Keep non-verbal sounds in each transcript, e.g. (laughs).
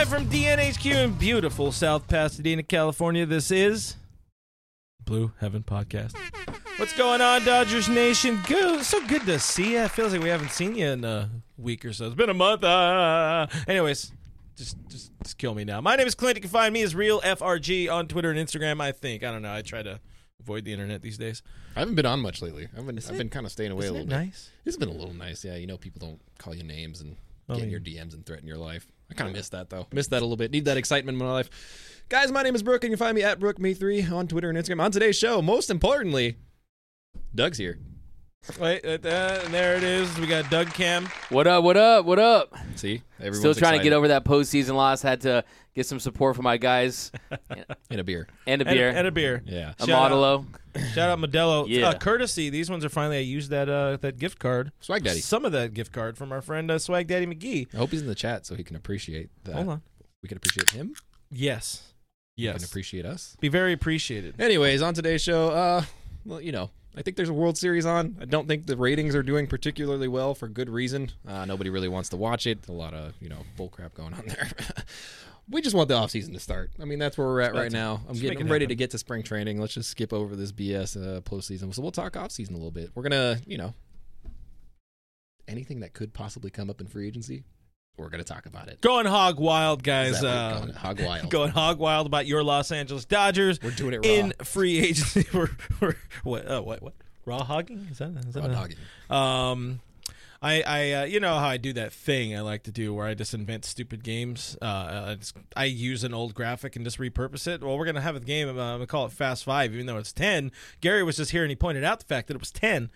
live from DNHQ in beautiful South Pasadena, California. This is Blue Heaven Podcast. What's going on, Dodgers Nation? Good, so good to see you. It feels like we haven't seen you in a week or so. It's been a month. Uh, anyways, just, just just kill me now. My name is Clint. You can find me as Real FRG on Twitter and Instagram. I think I don't know. I try to avoid the internet these days. I haven't been on much lately. I've been I've been kind of staying away a little it bit. nice? It's been a little nice, yeah. You know, people don't call you names and get in your DMs and threaten your life. I kind of miss that though. Miss that a little bit. Need that excitement in my life. Guys, my name is Brooke, and you can find me at BrookeMe3 on Twitter and Instagram. On today's show, most importantly, Doug's here. Wait, uh, uh, there it is. We got Doug Cam. What up? What up? What up? See, everyone's Still trying to get over that postseason loss. Had to get some support from my guys (laughs) and a beer. and a And, beer, and a beer. Yeah. a Shout out- Modelo. Shout out Modelo. Yeah. Uh, courtesy. These ones are finally. I used that uh, that gift card. Swag Daddy. Some of that gift card from our friend uh, Swag Daddy McGee. I hope he's in the chat so he can appreciate that. Hold on. We can appreciate him. Yes. He can Yes. appreciate us. Be very appreciated. Anyways, on today's show, uh, well, you know, I think there's a World Series on. I don't think the ratings are doing particularly well for good reason. Uh, nobody really wants to watch it. A lot of you know bullcrap going on there. (laughs) we just want the off season to start. I mean, that's where we're at right now. I'm getting I'm ready to get to spring training. Let's just skip over this BS uh, postseason. So we'll talk off season a little bit. We're gonna, you know, anything that could possibly come up in free agency, we're gonna talk about it. Going hog wild, guys. Is that what Uh, going hog (laughs) wild. going hog wild about your Los Angeles Dodgers. We're doing it raw. in free agency. (laughs) we're, we're what? Uh, what? What? Raw hogging? Is that? Is that Raw a- dogging. Um, I, I, uh, you know how I do that thing I like to do where I just invent stupid games. Uh, uh, I use an old graphic and just repurpose it. Well, we're gonna have a game. Uh, we call it Fast Five, even though it's ten. Gary was just here and he pointed out the fact that it was ten,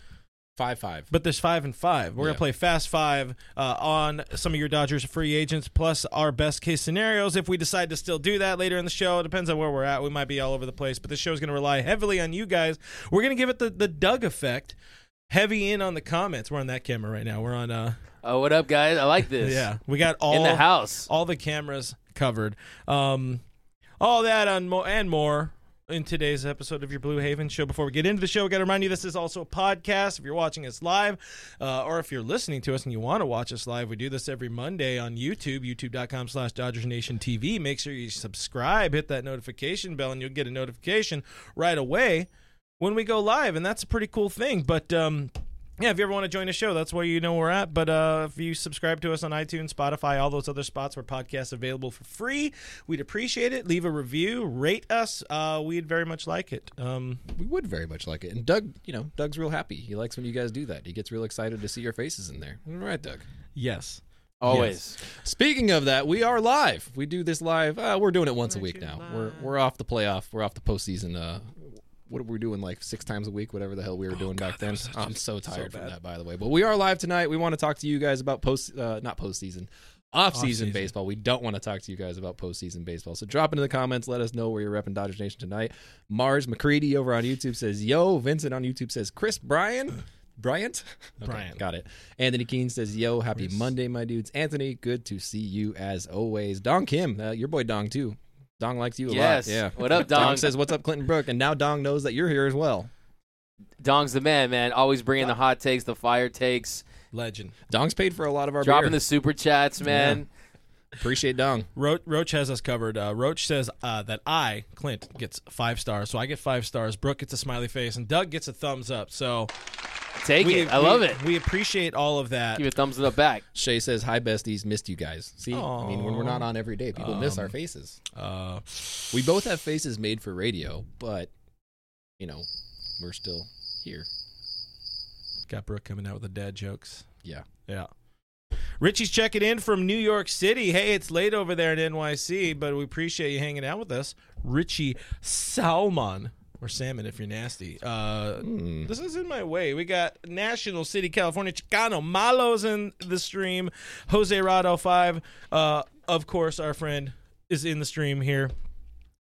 Five five. but there's five and five. We're Yeah. gonna play Fast Five uh, on some of your Dodgers free agents, plus our best case scenarios. If we decide to still do that later in the show, it depends on where we're at. We might be all over the place, but the is gonna rely heavily on you guys. We're gonna give it the the Doug effect. Heavy in on the comments. We're on that camera right now. We're on uh Oh, what up, guys? I like this. yeah. We got all in the house. all the cameras covered. Um all that and more and more in today's episode of your Blue Heaven show. Before we get into the show, we got to remind you this is also a podcast. If you're watching us live, uh, or if you're listening to us and you want to watch us live, we do this every Monday on YouTube, youtube.com slash Dodgers Nation TV. Make sure you subscribe, hit that notification bell, and you'll get a notification right away when we go live. And that's a pretty cool thing. But um yeah, if you ever want to join a show, that's where you know we're at. But uh, if you subscribe to us on iTunes, Spotify, all those other spots where podcasts are available for free, we'd appreciate it. Leave a review, rate us. Uh, we'd very much like it. Um, We would very much like it. And Doug, you know, Doug's real happy. He likes when you guys do that. He gets real excited to see your faces in there. All right, Doug. yes. Always. Speaking of that, we are live. We do this live. Uh, we're doing it once a week now. We're we're off the playoff. We're off the postseason. Uh, what are we doing? Like six times a week, whatever the hell we were doing back then. I'm so tired from that, by the way. But we are live tonight. We want to talk to you guys about post, uh, not postseason, off season baseball. We don't want to talk to you guys about postseason baseball. So drop into the comments. Let us know where you're repping Dodgers Nation tonight. Mars McCready over on YouTube says, "Yo." Vincent on YouTube says, "Chris Bryan." (laughs) Bryant? Okay, Bryant. Got it. Anthony Keene says, Yo, happy Monday, my dudes. Anthony, good to see you as always. Dong Kim, uh, your boy Dong, too. Dong likes you a Yes. lot. Yeah. What up, (laughs) Dong Dong? says, What's up, Clinton Brook? And now Dong knows that you're here as well. Dong's the man, man. Always bringing the hot takes, the fire takes, Legend. Dong's paid for a lot of our dropping beer. the super chats, man. Appreciate Dong. Ro- Roach has us covered. Uh, Roach says uh, that I, Clint, gets five stars. So I get five stars. Brooke gets a smiley face. And Doug gets a thumbs up. So Take we, it. I love it. We appreciate all of that. Give a thumbs up back. Shay says, Hi, besties. Missed you guys. See, I mean, when we're not on every day, people miss our faces. Uh, We both have faces made for radio, but, you know, we're still here. got Brooke coming out with the dad jokes. Yeah. Yeah. Richie's checking in from New York City. Hey, it's late over there in NYC, but we appreciate you hanging out with us. Richie Salmon. or salmon if you're nasty. Uh, Hmm. This is in my way. We got National City, California, Chicano Malos in the stream. Jose Rado five, uh, of course, our friend is in the stream here.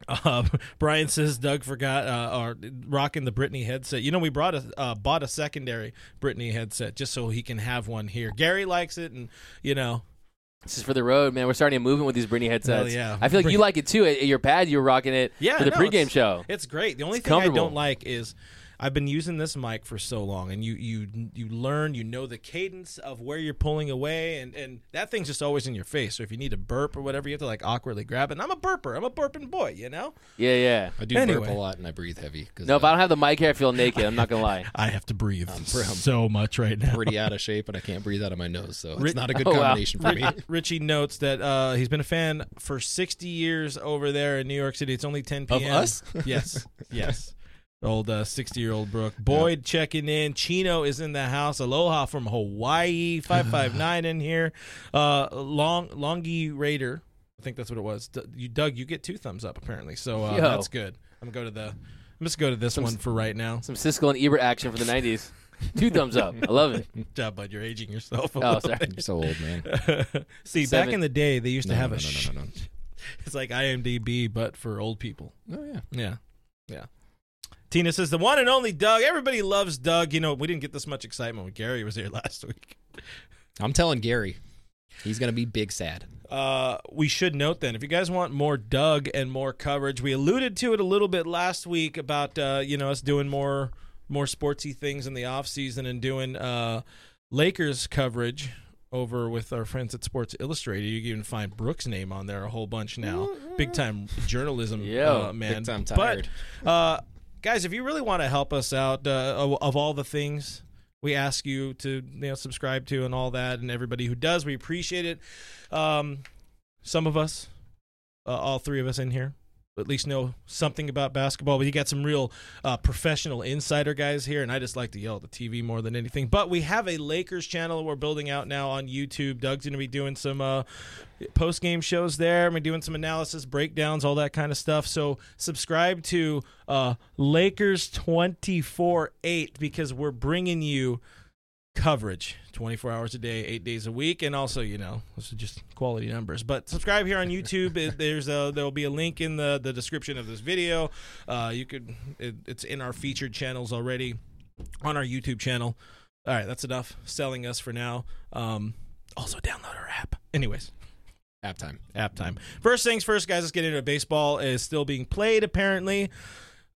Uh, (laughs) Brian says Doug forgot uh, or rocking the Britney headset. You know, we brought a uh, bought a secondary Britney headset just so he can have one here. Gary likes it, and you know, This is for the road, man. We're starting a movement with these Britney headsets. Hell yeah. I feel like you like it too. At at your pad, you were rocking it yeah, for the no, pregame it's- show. It's great. The only It's thing I don't like is I've been using this mic for so long, and you you you learn, you know the cadence of where you're pulling away, and and that thing's just always in your face. So if you need to burp or whatever, you have to like awkwardly grab it. And I'm a burper. I'm a burping boy. You know. Yeah, yeah. I do Anyway. burp a lot and I breathe heavy. Cause, No, if uh, I don't have the mic here, I feel naked. I'm not gonna lie. (laughs) I have to breathe I'm- so much right now. pretty out of (laughs) shape and I can't breathe out of my nose, so it's not a good Oh, wow. combination for me. (laughs) Richie notes that uh, he's been a fan for 60 years over there in New York City. It's only 10 p.m. Of us? yes, yes. Old 60 year old Brooke. Boyd checking in. Chino is in the house. Aloha from Hawaii. (sighs) 559 in here. Uh, Long Longy Raider. I think that's what it was. D- you, Doug, you get two thumbs up apparently. So uh, that's good. I'm going to go to the. I'm just go to this Some- one for right now. Some Siskel and Ebert action for the '90s. Two thumbs up. I love it. (laughs) Good job, bud. You're aging yourself. A Oh, little sorry. I'm so old, man. (laughs) See, Seven- back in the day, they used No, to have no, a. no, sh- no, no, no. (laughs) It's like IMDb, but for old people. Oh yeah. Yeah. Yeah. Tina says the one and only Doug. Everybody loves Doug. You know, we didn't get this much excitement when Gary was here (laughs) last week. I'm telling Gary, he's gonna be big sad. Uh, we should note then, if you guys want more Doug and more coverage, we alluded to it a little bit last week about uh, you know us doing more more sportsy things in the off season and doing uh, Lakers coverage over with our friends at Sports Illustrated. You can even find Brooks' name on there a whole bunch now. Big time journalism, yeah, uh, man. Big time But tired. uh, guys, if you really want to help us out, uh, of, all the things we ask you to you know subscribe to and all that, and everybody who does, we appreciate it. Um, some of us, uh, all three of us in here, at least know something about basketball. But you got some real uh, professional insider guys here, and I just like to yell at the TV more than anything. But we have a Lakers channel we're building out now on YouTube. Doug's going to be doing some uh, post game shows there. We're doing some analysis, breakdowns, all that kind of stuff. So subscribe to uh, Lakers twenty four eight because we're bringing you coverage 24 hours a day, eight days a week, and also you know this is just quality numbers. But subscribe here on YouTube. It- There's a there will be a link in the the description of this video. Uh, you could it, it's in our featured channels already on our YouTube channel. All right, that's enough selling us for now. Um, also download our app. Anyways App time. app time. First things first, guys. Let's get into. Baseball is still being played, apparently.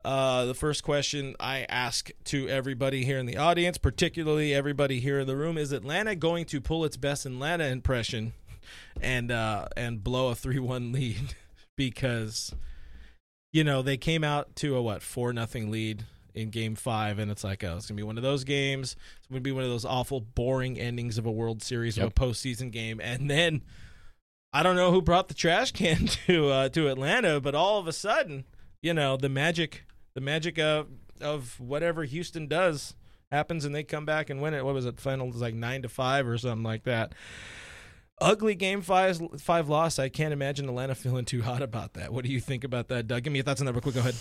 Uh, the first question I ask to everybody here in the audience, particularly everybody here in the room, is Atlanta going to pull its best Atlanta impression and uh, and blow a three-one (laughs) lead? because you know they came out to a what four nothing lead in Game Five, and it's like, oh, it's gonna be one of those games. It's gonna be one of those awful, boring endings of a World Series Yep. of a postseason game, and then. I don't know who brought the trash can (laughs) to uh, to Atlanta, but all of a sudden, you know, the magic, the magic of of whatever Houston does happens, and they come back and win it. What was it? Final was like nine to five or something like that. Ugly game five five loss. I can't imagine Atlanta feeling too hot about that. What do you think about that, Doug? Give me your thoughts on that real quick. Go ahead.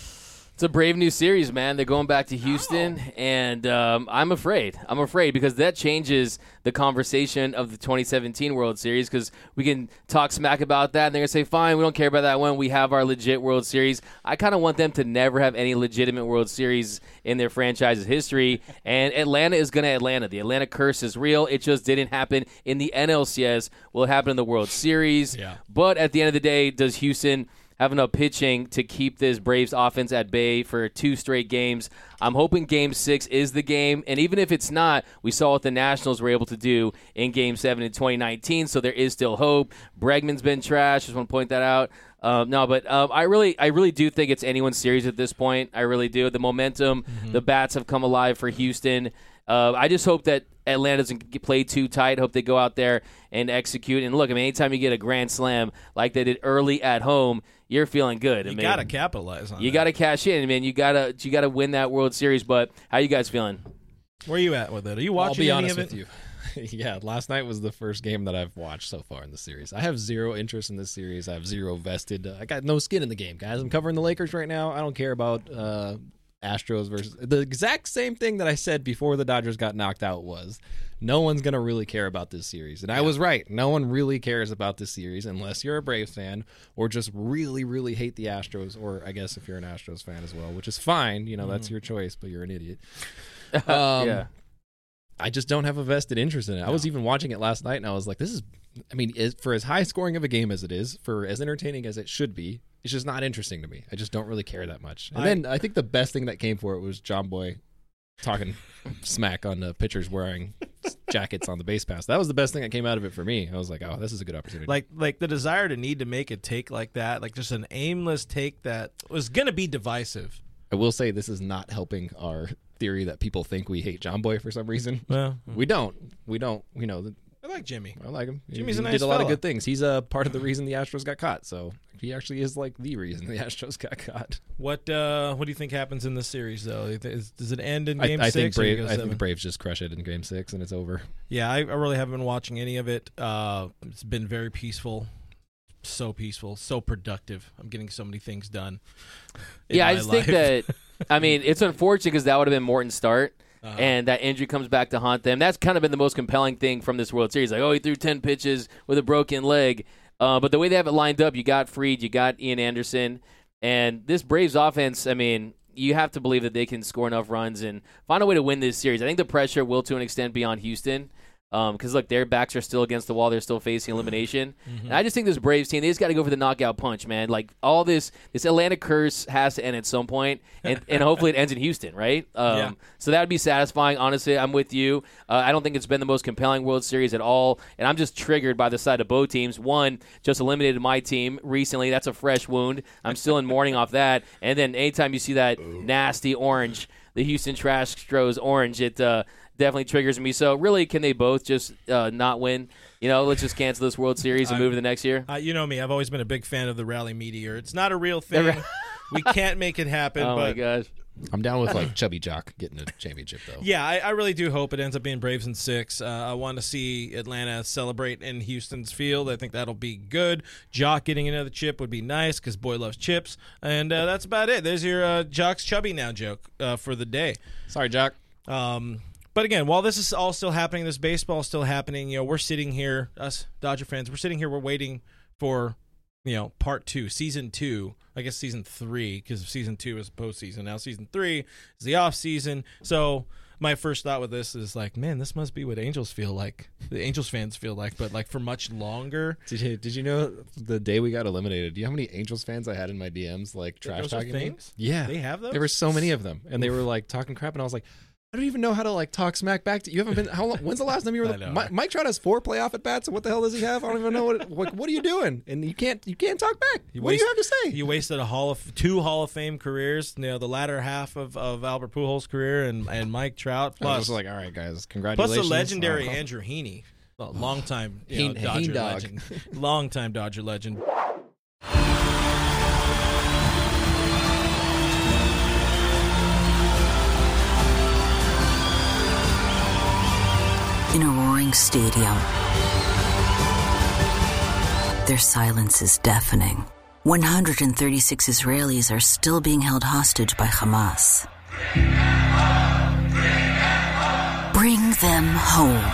It's a brave new series, man. They're going back to Houston, and um, I'm afraid. I'm afraid because that changes the conversation of the 2017 World Series because we can talk smack about that, and they're going to say, fine, we don't care about that one. We have our legit World Series. I kind of want them to never have any legitimate World Series in their franchise's history, (laughs) and Atlanta is going to Atlanta. The Atlanta curse is real. It just didn't happen in the NLCS. Will it happen in the World Series? Yeah. But at the end of the day, does Houston have enough pitching to keep this Braves offense at bay for two straight games? I'm hoping game six is the game. And even if it's not, we saw what the Nationals were able to do in game seven in 2019. So there is still hope. Bregman's been trash. Just want to point that out. Um, no, but um, I really, I really do think it's anyone's series at this point. I really do. The momentum, the bats have come alive for Houston. Uh, I just hope that Atlanta doesn't get- play too tight. Hope they go out there and execute. And look, I mean, anytime you get a grand slam like they did early at home, you're feeling good. I You mean, gotta capitalize on. It. You that. got to cash in, man. You gotta, you got to win that World Series. But how you guys feeling? Where are you at with it? Are you I'll watching be any honest of it? with you. (laughs) yeah, last night was the first game that I've watched so far in the series. I have zero interest in this series. I have zero vested. Uh, I got no skin in the game, guys. I'm covering the Lakers right now. I don't care about uh, Astros versus the exact same thing that I said before the Dodgers got knocked out was no one's going to really care about this series. And I was right. No one really cares about this series unless you're a Braves fan or just really, really hate the Astros, or I guess if you're an Astros fan as well, which is fine. You know, that's your choice, but you're an idiot. (laughs) Um, yeah. I just don't have a vested interest in it. I was even watching it last night and I was like, this is, I mean, is, for as high scoring of a game as it is, for as entertaining as it should be, it's just not interesting to me. I just don't really care that much. And I- then I think the best thing that came for it was Jomboy talking (laughs) smack on the pitchers wearing jackets on the base pass. That was the best thing that came out of it for me. I was like, oh, this is a good opportunity. Like like the desire to need to make a take like that, like just an aimless take that was gonna be divisive. I will say this is not helping our theory that people think we hate Jomboy for some reason. Well, We hmm. don't. We don't. You know, I like Jimmy. I like him. Jimmy's he a nice did a lot of good things. He's a part of the reason the Astros got caught. So he actually is like the reason the (laughs) Astros got caught. What uh what do you think happens in this series though? Is- Does it end in game I think six? or you Brave, go I think the Braves just crush it in Game Six and it's over. Yeah, I, I really haven't been watching any of it. Uh, it's been very peaceful, so peaceful, so productive. I'm getting so many things done. in Yeah, I my just think that. I mean, it's unfortunate because that would have been Morton's start, Uh-huh. and that injury comes back to haunt them. That's kind of been the most compelling thing from this World Series. Like, oh, he threw ten pitches with a broken leg, uh, but the way they have it lined up, you got Fried, you got Ian Anderson, and this Braves offense. I mean, you have to believe that they can score enough runs and find a way to win this series. I think the pressure will, to an extent, be on Houston. Because look, their backs are still against the wall; they're still facing elimination. And I just think this Braves team, they just got to go for the knockout punch, man. Like all this, this Atlanta curse has to end at some point, and, and hopefully it ends in Houston, right? (laughs) Um, Yeah. So that would be satisfying. Honestly, I'm with you. Uh, I don't think it's been the most compelling World Series at all, and I'm just triggered by the side of both teams. One just eliminated my team recently. That's a fresh wound. I'm still in mourning off that. And then anytime you see that nasty orange, the Houston Trash Stros orange, it uh, definitely triggers me. So really, can they both just uh, not win? You know, let's just cancel this World Series and move to the next year. Uh, you know me. I've always been a big fan of the rally meteor. It's not a real (laughs) thing. we can't make it happen. Oh my but gosh. I'm down with like Chubby Joc getting a championship though. Yeah, I, I really do hope it ends up being Braves in six. Uh, I want to see Atlanta celebrate in Houston's field. I think that'll be good. Joc getting another chip would be nice because boy loves chips. And uh, that's about it. There's your uh, Joc's chubby now joke uh, for the day. Sorry, Joc. Um, but again, while this is all still happening, this baseball is still happening. You know, we're sitting here, us Dodger fans, we're sitting here, we're waiting for you know part two, season two. I guess season three because season two is postseason. Now season three is the off season. So my first thought with this is like, man, this must be what Angels feel like. The Angels fans feel like, but like for much longer. Did you, did you know the day we got eliminated? Do you know how many Angels fans I had in my DMs like trash talking things? Yeah, They have those. There were so many of them, and they were like talking crap, and I was like, I don't even know how to like talk smack back to you. Haven't been how long? When's the last time you were? I know. Mi- Mike Trout has four playoff at bats. and What the hell does he have? I don't even know what. What, what are you doing? And you can't you can't talk back. what waste- do you have to say? You wasted a hall of two Hall of Fame careers. You know, the latter half of, of Albert Pujols' career and, and Mike Trout. I was Plus, like, all right, guys, congratulations. Plus congratulations. the legendary Uh, Andrew Heaney, well, longtime you know, Heen- Dodger Heen dog. legend, longtime Dodger legend. (laughs) roaring stadium, their silence is deafening. 136 Israelis are still being held hostage by Hamas. Bring them home.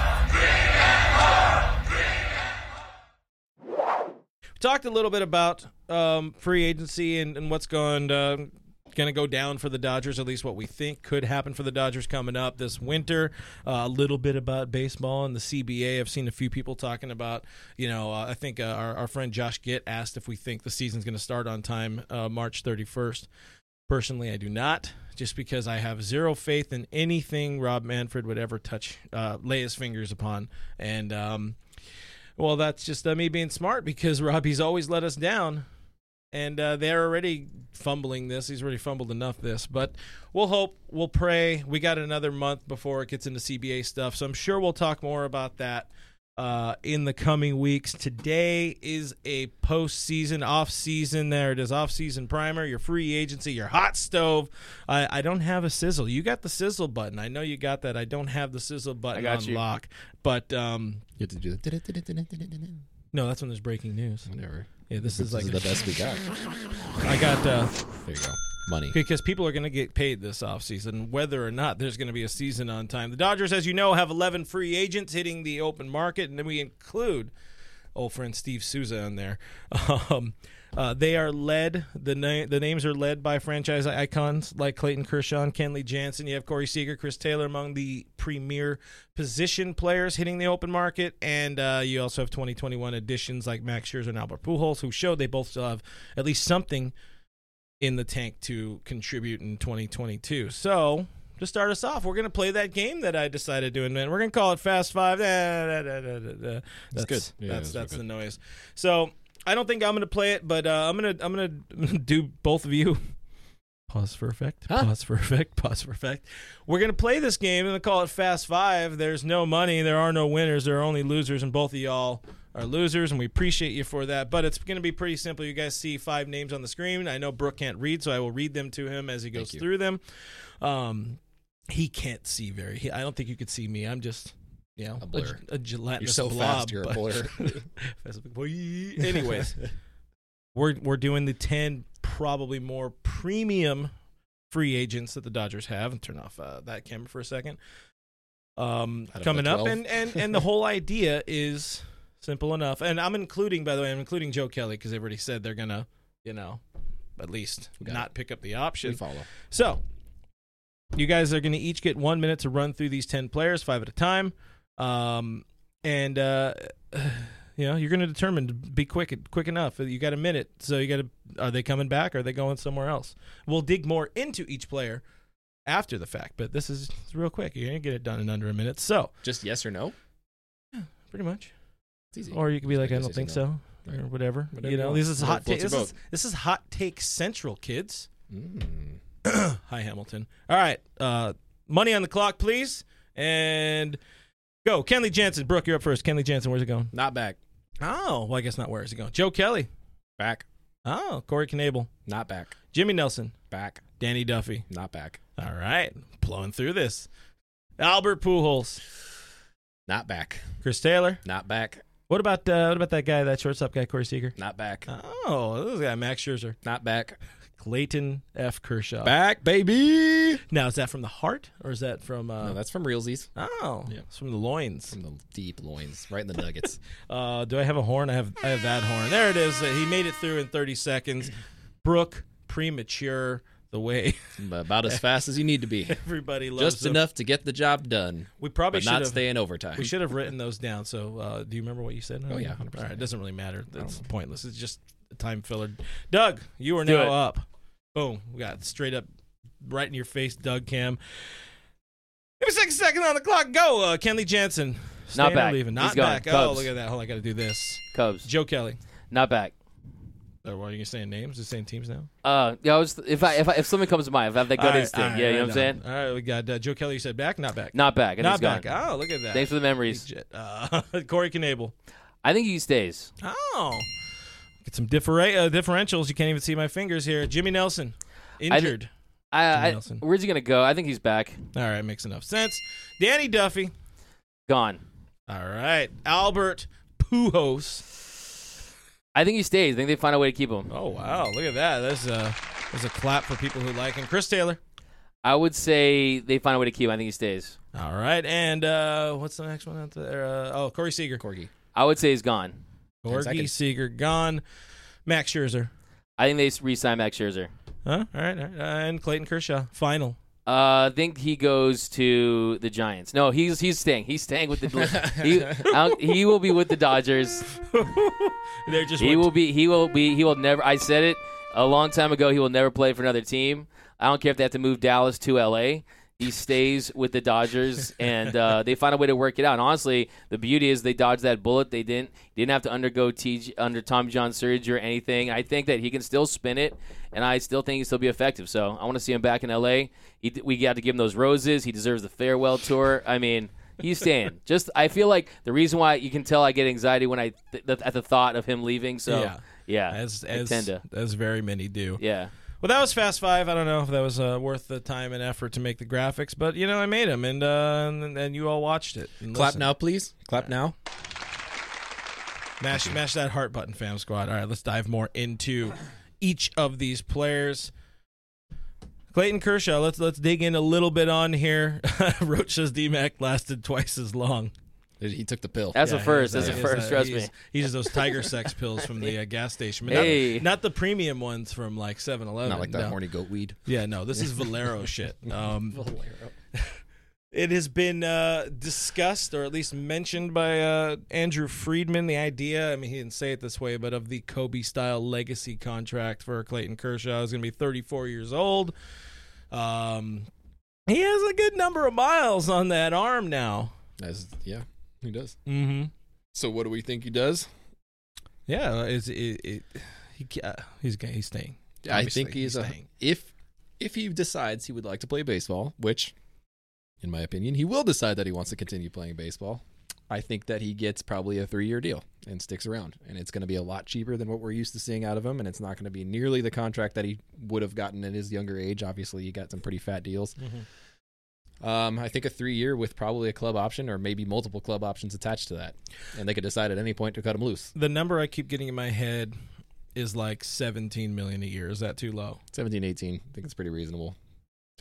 We talked a little bit about um, free agency and, and what's going uh, going to go down for the Dodgers. At least what we think could happen for the Dodgers coming up this winter. Uh, a little bit about baseball and the CBA. I've seen a few people talking about. You know, uh, I think uh, our, our friend Josh Gitt asked if we think the season's going to start on time, uh, March 31st. Personally, I do not, just because I have zero faith in anything Rob Manfred would ever touch, uh, lay his fingers upon, and. Um, well, that's just uh, me being smart because Robbie's always let us down, and uh, they're already fumbling this. He's already fumbled enough this, but we'll hope, we'll pray. We got another month before it gets into CBA stuff, so I'm sure we'll talk more about that uh, in the coming weeks. Today is a postseason, off season. There it is, off season primer. Your free agency, your hot stove. I, I don't have a sizzle. You got the sizzle button. I know you got that. I don't have the sizzle button I got on you. lock, but um, You have to do the no, that's when there's breaking news. whatever. Yeah, this is like is the best we got. (laughs) I got uh, There you go. money. because people are going to get paid this offseason, whether or not there's going to be a season on time. The Dodgers, as you know, have 11 free agents hitting the open market, and then we include old friend Steve Souza in there. (laughs) Um, uh, they are led. the na- The names are led by franchise icons like Clayton Kershaw, Kenley Jansen. You have Corey Seager, Chris Taylor among the premier position players hitting the open market, and uh, you also have 2021 additions like Max Scherzer and Albert Pujols, who showed they both still have at least something in the tank to contribute in 2022. So, to start us off, we're going to play that game that I decided to invent. We're going to call it Fast Five. Da, da, da. That's good. Yeah, that's that's that's the noise. So, I don't think I'm going to play it, but uh, I'm going to I'm going (laughs) to do both of you. Pause for effect. Huh? Pause for effect. Pause for effect. We're going to play this game and call it Fast Five. There's no money. There are no winners. There are only losers, and both of y'all are losers, and we appreciate you for that. But it's going to be pretty simple. You guys see five names on the screen. I know Brooke can't read, so I will read them to him as he goes through them. Um, he can't see very. He, I don't think you could see me. I'm just, you know, A blur. a, gelatinous You're so blob. fast, you're a but- blur. (laughs) Fast as a boy. (laughs) Anyways, we're we're doing the ten probably more premium free agents that the Dodgers have. And turn off uh, that camera for a second. Um, coming up, and and and the whole idea is simple enough. And I'm including, by the way, I'm including Joe Kelly because they've already said they're gonna, you know, at least We got not pick up the we option. follow. So, you guys are going to each get one minute to run through these 10 players, five at a time. Um, and, uh, (sighs) you know, you're going to determine to be quick, quick enough. You got a minute. So, you got to, are they coming back? Or are they going somewhere else? We'll dig more into each player after the fact, but this is real quick. You're going to get it done in under a minute. So, Just yes or no. Yeah, pretty much. It's easy. Or you could be like, I don't think yes, so. Or whatever. Whatever you know, this is hot take. This is, this is hot take central, kids. Mm. (coughs) Hi, Hamilton. All right. Uh, money on the clock, please. And go. Kenley Jansen. Brooke, you're up first. Kenley Jansen, where's it going? Not back. Oh, well, I guess not. Where is it going? Joe Kelly. Back. Oh, Corey Knebel. Not back. Jimmy Nelson. Back. Danny Duffy. Not back. All right. Blowing through this. Albert Pujols. Not back. Chris Taylor. Not back. What about uh, what about that guy, that shortstop guy, Corey Seager? Not back. Oh, this guy, Max Scherzer. Not back. Clayton F. Kershaw. Back, baby. Now, is that from the heart or is that from. Uh, no, that's from Realsies. oh, Yeah. it's from the loins. From the deep loins, right in the nuggets. (laughs) Uh, do I have a horn? I have I have that horn. There it is. Uh, he made it through in 30 seconds. Brooke, premature, the way (laughs) About as fast as you need to be. (laughs) everybody loves Just enough to get the job done, We probably should not have. stay in overtime. We should have written those down. So, uh, do you remember what you said? Oh, yeah, 100%. right, it doesn't really matter. It's pointless. It's just a time filler. Doug, you are now up. Boom. We got straight up, right in your face, Doug Cam. Give me six seconds on the clock. Go, uh, Kenley Jansen. Or back. Leaving. He's Not gone. back. Oh, Cubs. look at that. Hold on, I got to do this. Cubs. Joe Kelly. Not back. Or what are you saying names? The same teams now? Uh, yeah, I was, if I if I, if something comes to mind, if I have that gut All right, instinct, all right, yeah, you know what I'm saying. All right, we got uh, Joe Kelly. You said back, not back. Not back. Think not he's gone. back. Oh, look at that. Thanks for the memories. Legit. Uh, (laughs) Corey Knebel. I think he stays. Oh, get some differ- uh, differentials. You can't even see my fingers here. Jimmy Nelson, injured. I, I, Nelson. where's he gonna go? I think he's back. All right, makes enough sense. Danny Duffy. Gone. All right, Albert Pujols. I think he stays. I think they find a way to keep him. Oh wow, look at that. That's a that's a clap for people who like him. Chris Taylor. I would say they find a way to keep him. I think he stays. All right, and uh, what's the next one out there? Uh, oh, Corey Seager. Corgi. I would say he's gone. Corey seconds. Seager gone. Max Scherzer. I think they re-sign Max Scherzer. Huh? All right, all right. Uh, and Clayton Kershaw. Final. Uh, I think he goes to the Giants. No, he's he's staying. He's staying with the. he he will be with the Dodgers. (laughs) They're just He went- will be. He will be. He will never. I said it a long time ago. He will never play for another team. I don't care if they have to move Dallas to L.A. He stays with the Dodgers, (laughs) and uh, they find a way to work it out. And honestly, the beauty is they dodged that bullet. They didn't didn't have to undergo T under Tom John surgery or anything. I think that he can still spin it, and I still think he still be effective. So I want to see him back in L.A. He, we got to give him those roses. He deserves the farewell tour. I mean. He's staying. (laughs) Just, I feel like the reason why you can tell I get anxiety when I th- at the thought of him leaving. So, Yeah. yeah, as as as very many do. Yeah. Well, that was Fast Five. I don't know if that was uh, worth the time and effort to make the graphics, but you know, I made them, and uh, and, and you all watched it. and Clap listened. now, please. Clap now. Mash, mash that heart button, fam squad. All right, let's dive more into each of these players. Clayton Kershaw. Let's let's dig in a little bit on here. (laughs) Roach says DMAC lasted twice as long. He took the pill. That's Yeah, a first. That's a first. he Trust me. He uses those Tiger Sex pills from the uh, gas station. But not- Hey. not, the premium ones from like 7-Eleven. Not like that no. horny goat weed. Yeah, no, this is Valero (laughs) shit. Um, (laughs) it has been uh, discussed, or at least mentioned by uh, Andrew Friedman. The idea, I mean, he didn't say it this way, but of the Kobe style legacy contract for Clayton Kershaw is going to be 34 years old. Um, he has a good number of miles on that arm now. As, yeah, he does. Mm-hmm. So what do we think he does? Yeah, is it, it, he, uh, he's he's staying. I think he's, a staying. if if he decides he would like to play baseball, which in my opinion he will decide that he wants to continue playing baseball. I think that he gets probably a 3-year deal and sticks around and it's going to be a lot cheaper than what we're used to seeing out of him and it's not going to be nearly the contract that he would have gotten at his younger age. Obviously, he got some pretty fat deals. Um, I think a three year with probably a club option or maybe multiple club options attached to that, and they could decide at any point to cut him loose. The number I keep getting in my head is like 17 million a year. Is that too low? 17, 18, I think it's pretty reasonable.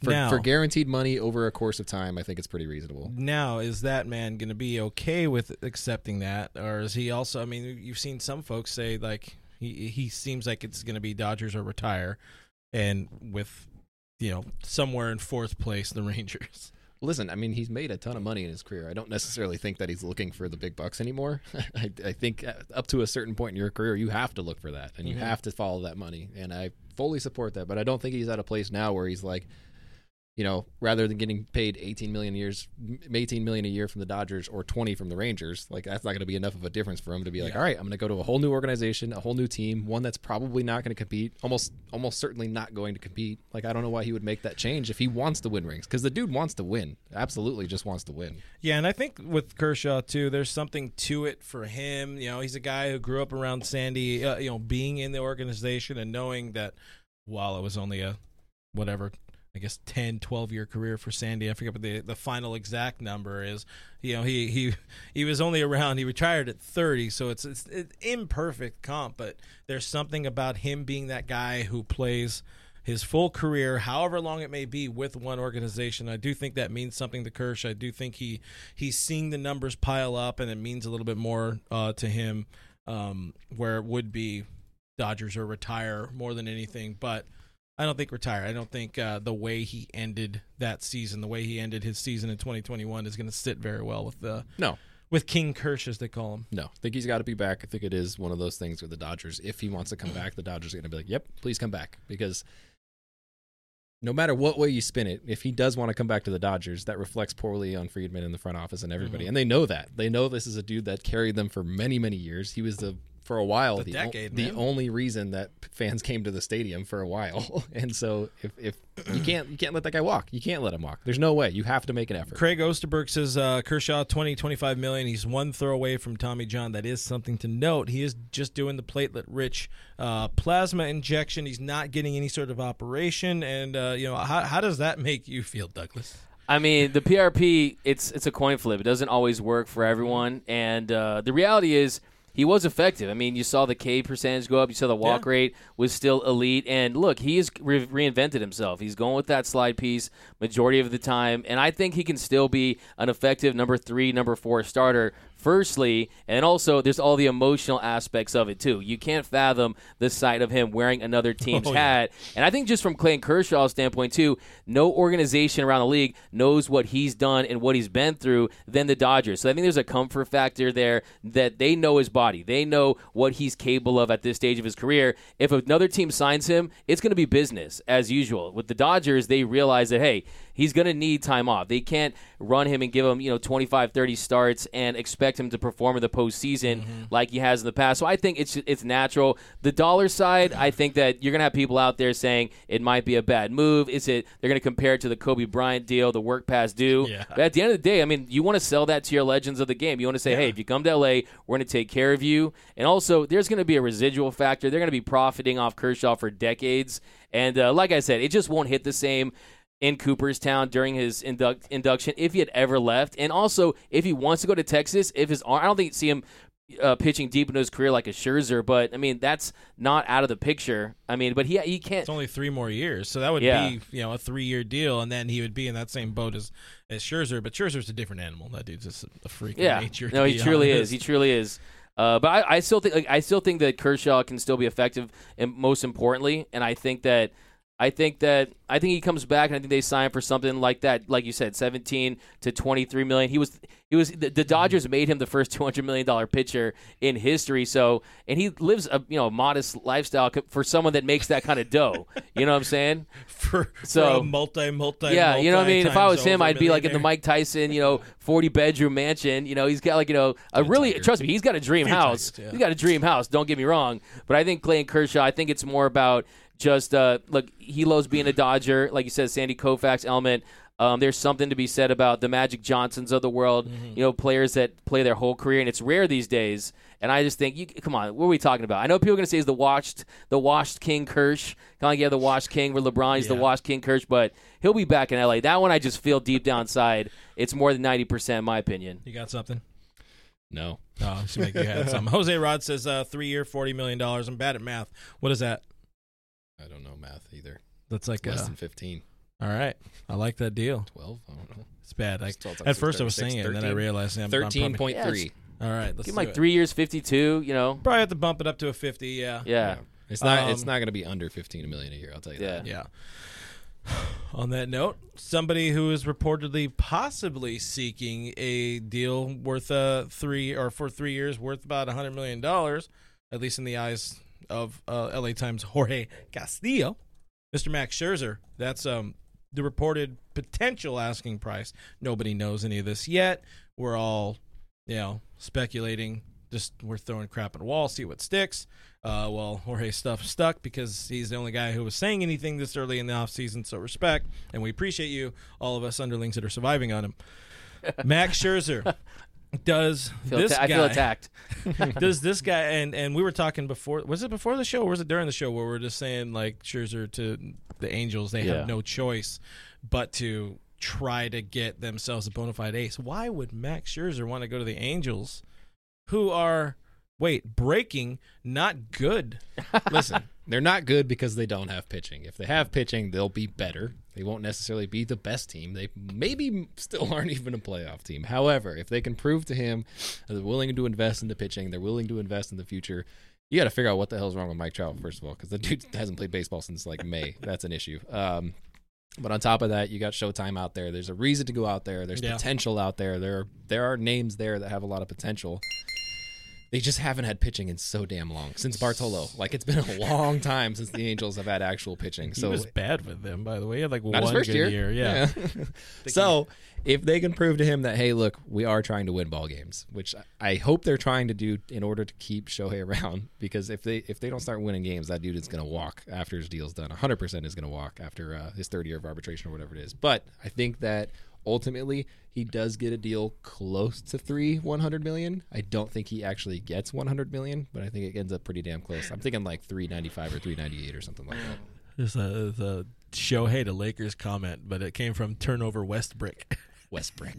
For, Now- for guaranteed money over a course of time, I think it's pretty reasonable. Now, is that man going to be okay with accepting that, or is he also? I mean, you've seen some folks say like he he seems like it's going to be Dodgers or retire, and with you know somewhere in fourth place the (laughs) Rangers. Listen, I mean, he's made a ton of money in his career. I don't necessarily think that he's looking for the big bucks anymore. (laughs) I, I think uh, up to a certain point in your career, you have to look for that and you have to follow that money. And I fully support that. But I don't think he's at a place now where he's like, you know, rather than getting paid 18 million years, 18 million a year from the Dodgers or 20 from the Rangers, like that's not going to be enough of a difference for him to be like, Yeah. all right, I'm going to go to a whole new organization, a whole new team, one that's probably not going to compete, almost, almost certainly not going to compete. Like I don't know why he would make that change if he wants to win rings because the dude wants to win, absolutely just wants to win. Yeah, and I think with Kershaw too, there's something to it for him. You know, he's a guy who grew up around Sandy. Uh, you know, being in the organization and knowing that while it was only a whatever I guess 10, 12 year career for Sandy. I forget what the the final exact number is. You know, he he he was only around. He retired at 30, so it's it's, it's imperfect comp, but there's something about him being that guy who plays his full career, however long it may be, with one organization. I do think that means something to Kersh. I do think he he's seeing the numbers pile up, and it means a little bit more uh, to him, um, where it would be Dodgers or retire more than anything. But I don't think retire. I don't think uh, the way he ended that season, the way he ended his season in 2021, is going to sit very well with the No, with King Kersh as they call him. no, I think he's got to be back. I think it is one of those things with the Dodgers. If he wants to come back, the Dodgers are going to be like, "Yep, please come back," because no matter what way you spin it, if he does want to come back to the Dodgers, that reflects poorly on Friedman in the front office and everybody, and they know that. They know this is a dude that carried them for many, many years. He was the for a while The the, decade, the only reason that fans came to the stadium for a while. (laughs) and so if if you (clears throat) can't you can't let that guy walk, you can't let him walk. There's no way. You have to make an effort. Craig Osterberg says uh, Kershaw 20, 25 million. He's one throw away from Tommy John. That is something to note. He is just doing the platelet rich uh, plasma injection. He's not getting any sort of operation. And uh, you know, how, how does that make you feel, Douglas? I mean, the PRP, it's it's a coin flip. It doesn't always work for everyone, and uh, the reality is he was effective. I mean, you saw the K percentage go up. You saw the walk Yeah. rate was still elite, and look, he has re- reinvented himself. He's going with that slide piece majority of the time, and I think he can still be an effective number three, number four starter. Firstly, and also there's all the emotional aspects of it too. You can't fathom the sight of him wearing another (laughs) oh, team's Oh, yeah. hat. And I think just from Clayton Kershaw's standpoint too, no organization around the league knows what he's done and what he's been through than the Dodgers. So I think there's a comfort factor there that they know his body. They know what he's capable of at this stage of his career. If another team signs him, it's going to be business as usual. With the Dodgers, they realize that hey, he's going to need time off. They can't run him and give him, you know, 25, 30 starts and expect him to perform in the postseason like he has in the past. So I think it's it's natural. The dollar side, I think that you're going to have people out there saying it might be a bad move. Is it they're going to compare it to the Kobe Bryant deal, the work past due. Yeah. But at the end of the day, I mean, you want to sell that to your legends of the game. You want to say, hey, if you come to LA, we're going to take care of you. And also, there's going to be a residual factor. They're going to be profiting off Kershaw for decades. And uh, like I said, it just won't hit the same in Cooperstown during his induct- induction if he had ever left. And also, if he wants to go to Texas, if his arm, I don't think see him uh, pitching deep into his career like a Scherzer, but I mean that's not out of the picture. I mean, but he he can't. It's only three more years, so that would Yeah. be you know a three year deal, and then he would be in that same boat as as Scherzer. But Scherzer's a different animal. That dude's just a freak Yeah, nature. no, he truly honest. is. He truly is. Uh, but I, I still think like, I still think that Kershaw can still be effective, and most importantly, and I think that I think that I think he comes back, and I think they sign for something like that, like you said, seventeen to twenty three million. He was he was the, the Dodgers made him the first two hundred million dollar pitcher in history. So, and he lives a you know modest lifestyle for someone that makes that kind of dough. You know what I'm saying? (laughs) for, So- for a multi multi. Yeah, you know what I mean. If I was him, I'd be like in the. Mike Tyson, you know, forty bedroom mansion. You know, he's got like you know a really trust me, he's got a dream house. tigers, yeah. He's got a dream house. Don't get me wrong, but I think Clayton Kershaw. I think it's more about just uh, look. He loves being a Dodger, like you said, Sandy Koufax element. Um, there's something to be said about the Magic Johnsons of the world. Mm-hmm. You know, players that play their whole career, and it's rare these days. And I just think, you come on, what are we talking about? I know people are going to say he's the washed, the washed King Kersh, kind of like yeah, the washed King where LeBron is the washed King Kersh, but he'll be back in LA. That one I just feel deep down inside, it's more than ninety percent, in my opinion. You got something? No. Oh, I make you had (laughs) some. Jose Rod says uh, three year, forty million dollars. I'm bad at math. What is that? I don't know math either. That's like Less uh, than 15. all right. I like that deal. 12? I don't know. It's bad. I, It's 12 times at six, first I was 36, saying it, and then I realized I'm, I'm 13.3. All right, let's Give him do like it. three years, fifty-two. You know, Probably have to bump it up to a fifty. Yeah. yeah. It's not. it's Um, not going to be under 15 million a year. I'll tell you Yeah. that. Yeah. (sighs) On that note, somebody who is reportedly possibly seeking a deal worth uh three or for three years worth about a hundred million dollars, at least in the eyes of uh, L.A. Times Jorge Castillo, Mr. Max Scherzer. That's um the reported potential asking price. Nobody knows any of this yet. We're all, you know, speculating. Just we're throwing crap at a wall, see what sticks. Uh, well, Jorge's stuff stuck because he's the only guy who was saying anything this early in the offseason. So respect, and we appreciate you, all of us underlings that are surviving on him. (laughs) Max Scherzer does I this atta- I guy feel attacked. (laughs) does (laughs) this guy and and we were talking before was it before the show or was it during the show where we are just saying like Scherzer to the Angels they Yeah. have no choice but to try to get themselves a bona fide ace. Why would Max Scherzer want to go to the Angels who are wait, breaking, not good. Listen, (laughs) they're not good because they don't have pitching. If they have pitching, they'll be better. They won't necessarily be the best team. They maybe still (laughs) aren't even a playoff team. However, if they can prove to him that they're willing to invest in the pitching, they're willing to invest in the future. You got to figure out what the hell's wrong with Mike Trout first of all, because the (laughs) dude hasn't played baseball since like May. That's an issue. Um, but on top of that, you got Showtime out there. There's a reason to go out there. There's Yeah. potential out there. There there are names there that have a lot of potential. They just haven't had pitching in so damn long since Bartolo. Like it's been a long time since the (laughs) Angels have had actual pitching. He So was bad with them, by the way. He had like not one his first good year. Yeah. (laughs) so if they can prove to him that hey, look, we are trying to win ball games, which I hope they're trying to do in order to keep Shohei around, (laughs) because if they if they don't start winning games, that dude is going to walk after his deal's done. 100 percent is going to walk after uh, his third year of arbitration or whatever it is. But I think that ultimately he does get a deal close to three 100 million. I don't think he actually gets 100 million, but I think it ends up pretty damn close. I'm thinking like 395 or 398 or something like that. There's a, the Shohei to Lakers comment, but it came from Turnover Westbrick. (laughs) Westbrick.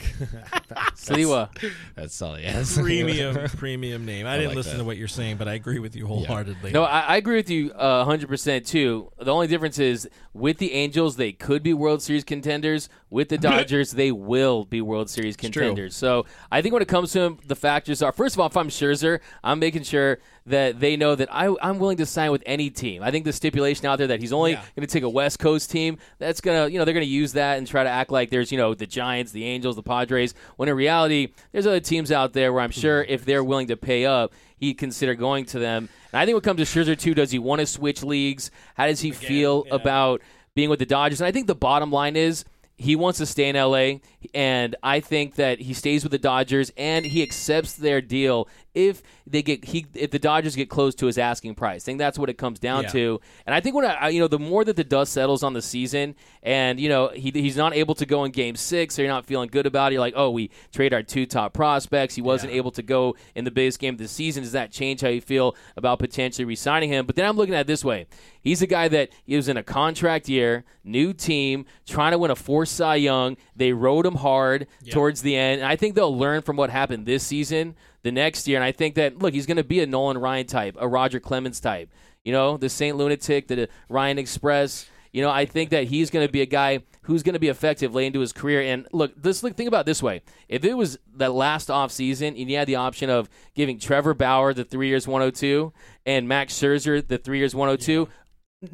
Sliwa. (laughs) That's all he has. premium, (laughs) premium name. I, didn't like listen that. to what you're saying, but I agree with you wholeheartedly. No, I, I agree with you uh, 100% too. The only difference is with the Angels, they could be World Series contenders. With the (laughs) Dodgers, they will be World Series contenders. So I think when it comes to them, the factors are first of all, if I'm Scherzer, I'm making sure that they know that I, I'm willing to sign with any team. I think the stipulation out there that he's only Yeah. going to take a West Coast team, that's going to, you know, they're going to use that and try to act like there's, you know, the Giants, the Angels, the Padres, when in reality, there's other teams out there where I'm sure if they're willing to pay up, he'd consider going to them. And I think what comes to Scherzer too, does he want to switch leagues? How does he feel yeah. about being with the Dodgers? And I think the bottom line is he wants to stay in LA, and I think that he stays with the Dodgers and he accepts their deal if they get he if the Dodgers get close to his asking price. I think that's what it comes down Yeah. to. And I think when I, you know the more that the dust settles on the season, and you know he he's not able to go in Game Six, or you're not feeling good about it. You're like, oh, we trade our two top prospects. He wasn't Yeah. able to go in the biggest game of the season. Does that change how you feel about potentially resigning him? But then I'm looking at it this way: he's a guy that he was in a contract year, new team, trying to win a four Cy Young. They rode him hard towards the end, and I think they'll learn from what happened this season the next year. And I think that look, he's going to be a Nolan Ryan type, a Roger Clemens type. You know, the Saint Lunatic, the Ryan Express. You know, I think that he's going to be a guy who's going to be effective late into his career. And look, this look, think about this way: if it was that last off season, and you had the option of giving Trevor Bauer the three years 102 and Max Scherzer the three years 102.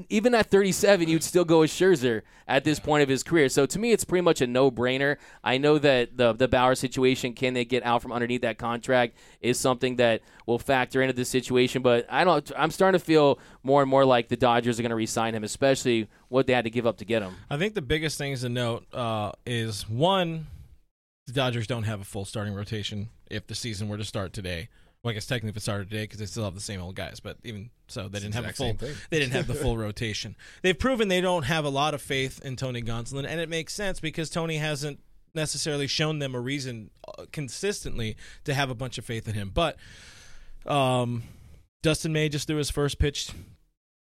Even at 37, you'd still go with Scherzer at this point of his career. So to me, it's pretty much a no-brainer. I know that the the Bauer situation, can they get out from underneath that contract, is something that will factor into this situation. But I don't. I'm starting to feel more and more like the Dodgers are going to re-sign him, especially what they had to give up to get him. I think the biggest things to note uh, is one, the Dodgers don't have a full starting rotation if the season were to start today. Well, I guess technically if it started today because they still have the same old guys, but even so, they didn't have a full. They didn't have the (laughs) full rotation. They've proven they don't have a lot of faith in Tony Gonsolin, and it makes sense because Tony hasn't necessarily shown them a reason uh, consistently to have a bunch of faith in him. But um, Dustin May just threw his first pitch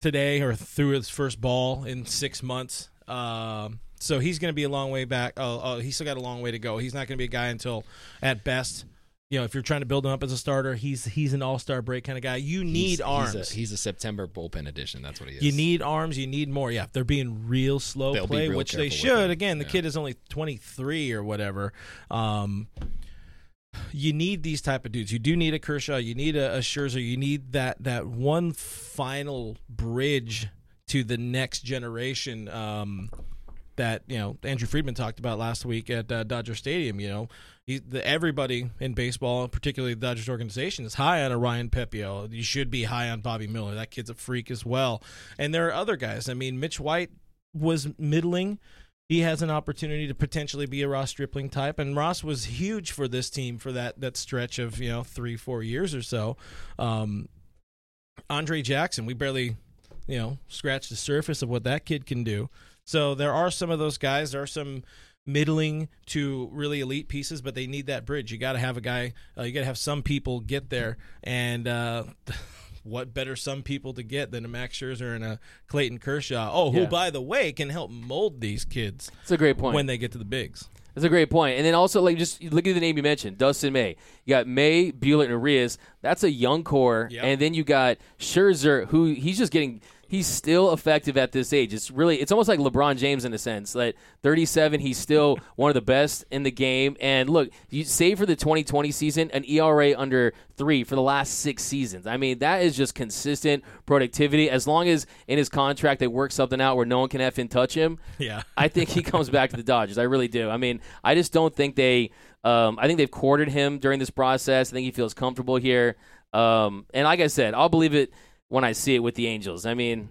today, or threw his first ball in six months. Um, so he's going to be a long way back. Oh, oh, he's still got a long way to go. He's not going to be a guy until, at best, you know, if you're trying to build him up as a starter, he's he's an all star break kind of guy. You need He's- arms. He's a, he's a September bullpen edition. That's what he is. You need arms. You need more. Yeah, if they're being real slow They'll play, real which they should. Again, the Yeah. kid is only 23 or whatever. Um, you need these type of dudes. You do need a Kershaw. You need a, a Scherzer. You need that that one final bridge to the next generation. Um, that you know Andrew Friedman talked about last week at uh, Dodger Stadium. You know, he, the, everybody in baseball, particularly the Dodgers organization, is high on Ryan Pepiot. You should be high on Bobby Miller. That kid's a freak as well. And there are other guys. I mean, Mitch White was middling. He has an opportunity to potentially be a Ross Stripling type, and Ross was huge for this team for that that stretch of you know three four years or so. Um, Andre Jackson, we barely you know scratched the surface of what that kid can do. So there are some of those guys. There are some middling to really elite pieces, but they need that bridge. You got to have a guy. Uh, you got to have some people get there, and uh, (laughs) what better some people to get than a Max Scherzer and a Clayton Kershaw? Oh, who Yeah. by the way can help mold these kids It's a great point. when they get to the bigs. That's a great point. And then also, like, just look at the name you mentioned, Dustin May. You got May, Buehler, and Urías. That's a young core. Yep. And then you got Scherzer, who he's just getting. He's still effective at this age. It's really, it's almost like LeBron James in a sense. Like 37, he's still (laughs) one of the best in the game. And look, you save for the 2020 season, an ERA under three for the last six seasons. I mean, that is just consistent productivity. As long as in his contract they work something out where no one can effing touch him, Yeah. (laughs) I think he comes back to the Dodgers. I really do. I mean, I just don't think they. Um, I think they've courted him during this process. I think he feels comfortable here. Um, and like I said, I'll believe it when I see it with the Angels. I mean,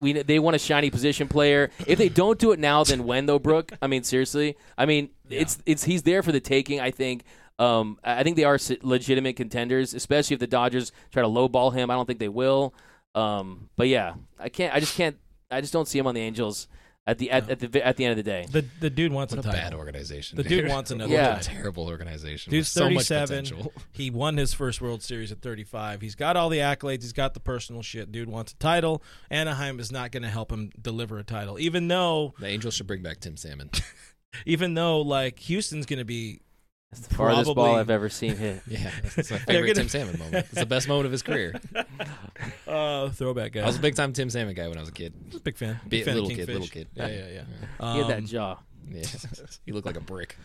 we they want a shiny position player. If they don't do it now, then when though, Brooke? I mean, seriously. I mean, it's it's he's there for the taking. I think. Um, I I think they are legitimate contenders, especially if the Dodgers try to lowball him. I don't think they will. Um, but yeah, I can't. I just can't. I just don't see him on the Angels at the at, at the at the end of the day. The the dude wants What a a title. bad organization. The dude wants another Yeah. A title. terrible organization. Dude's with so much 37. (laughs) He won his first World Series at 35. He's got all the accolades. He's got the personal shit. Dude wants a title. Anaheim is not going to help him deliver a title, even though, The Angels should bring back Tim Salmon. (laughs) even though like Houston's going to be. It's the farthest ball I've ever seen hit. (laughs) yeah, that's my (laughs) favorite gonna- Tim Salmon moment. It's the best moment of his career. (laughs) Uh, throwback guy. I was a big time Tim Salmon guy when I was a kid. big fan. Be- Big fan of little kid, Kingfish. little kid. Yeah, yeah, yeah. He had that Um, jaw. Yeah, he looked like a brick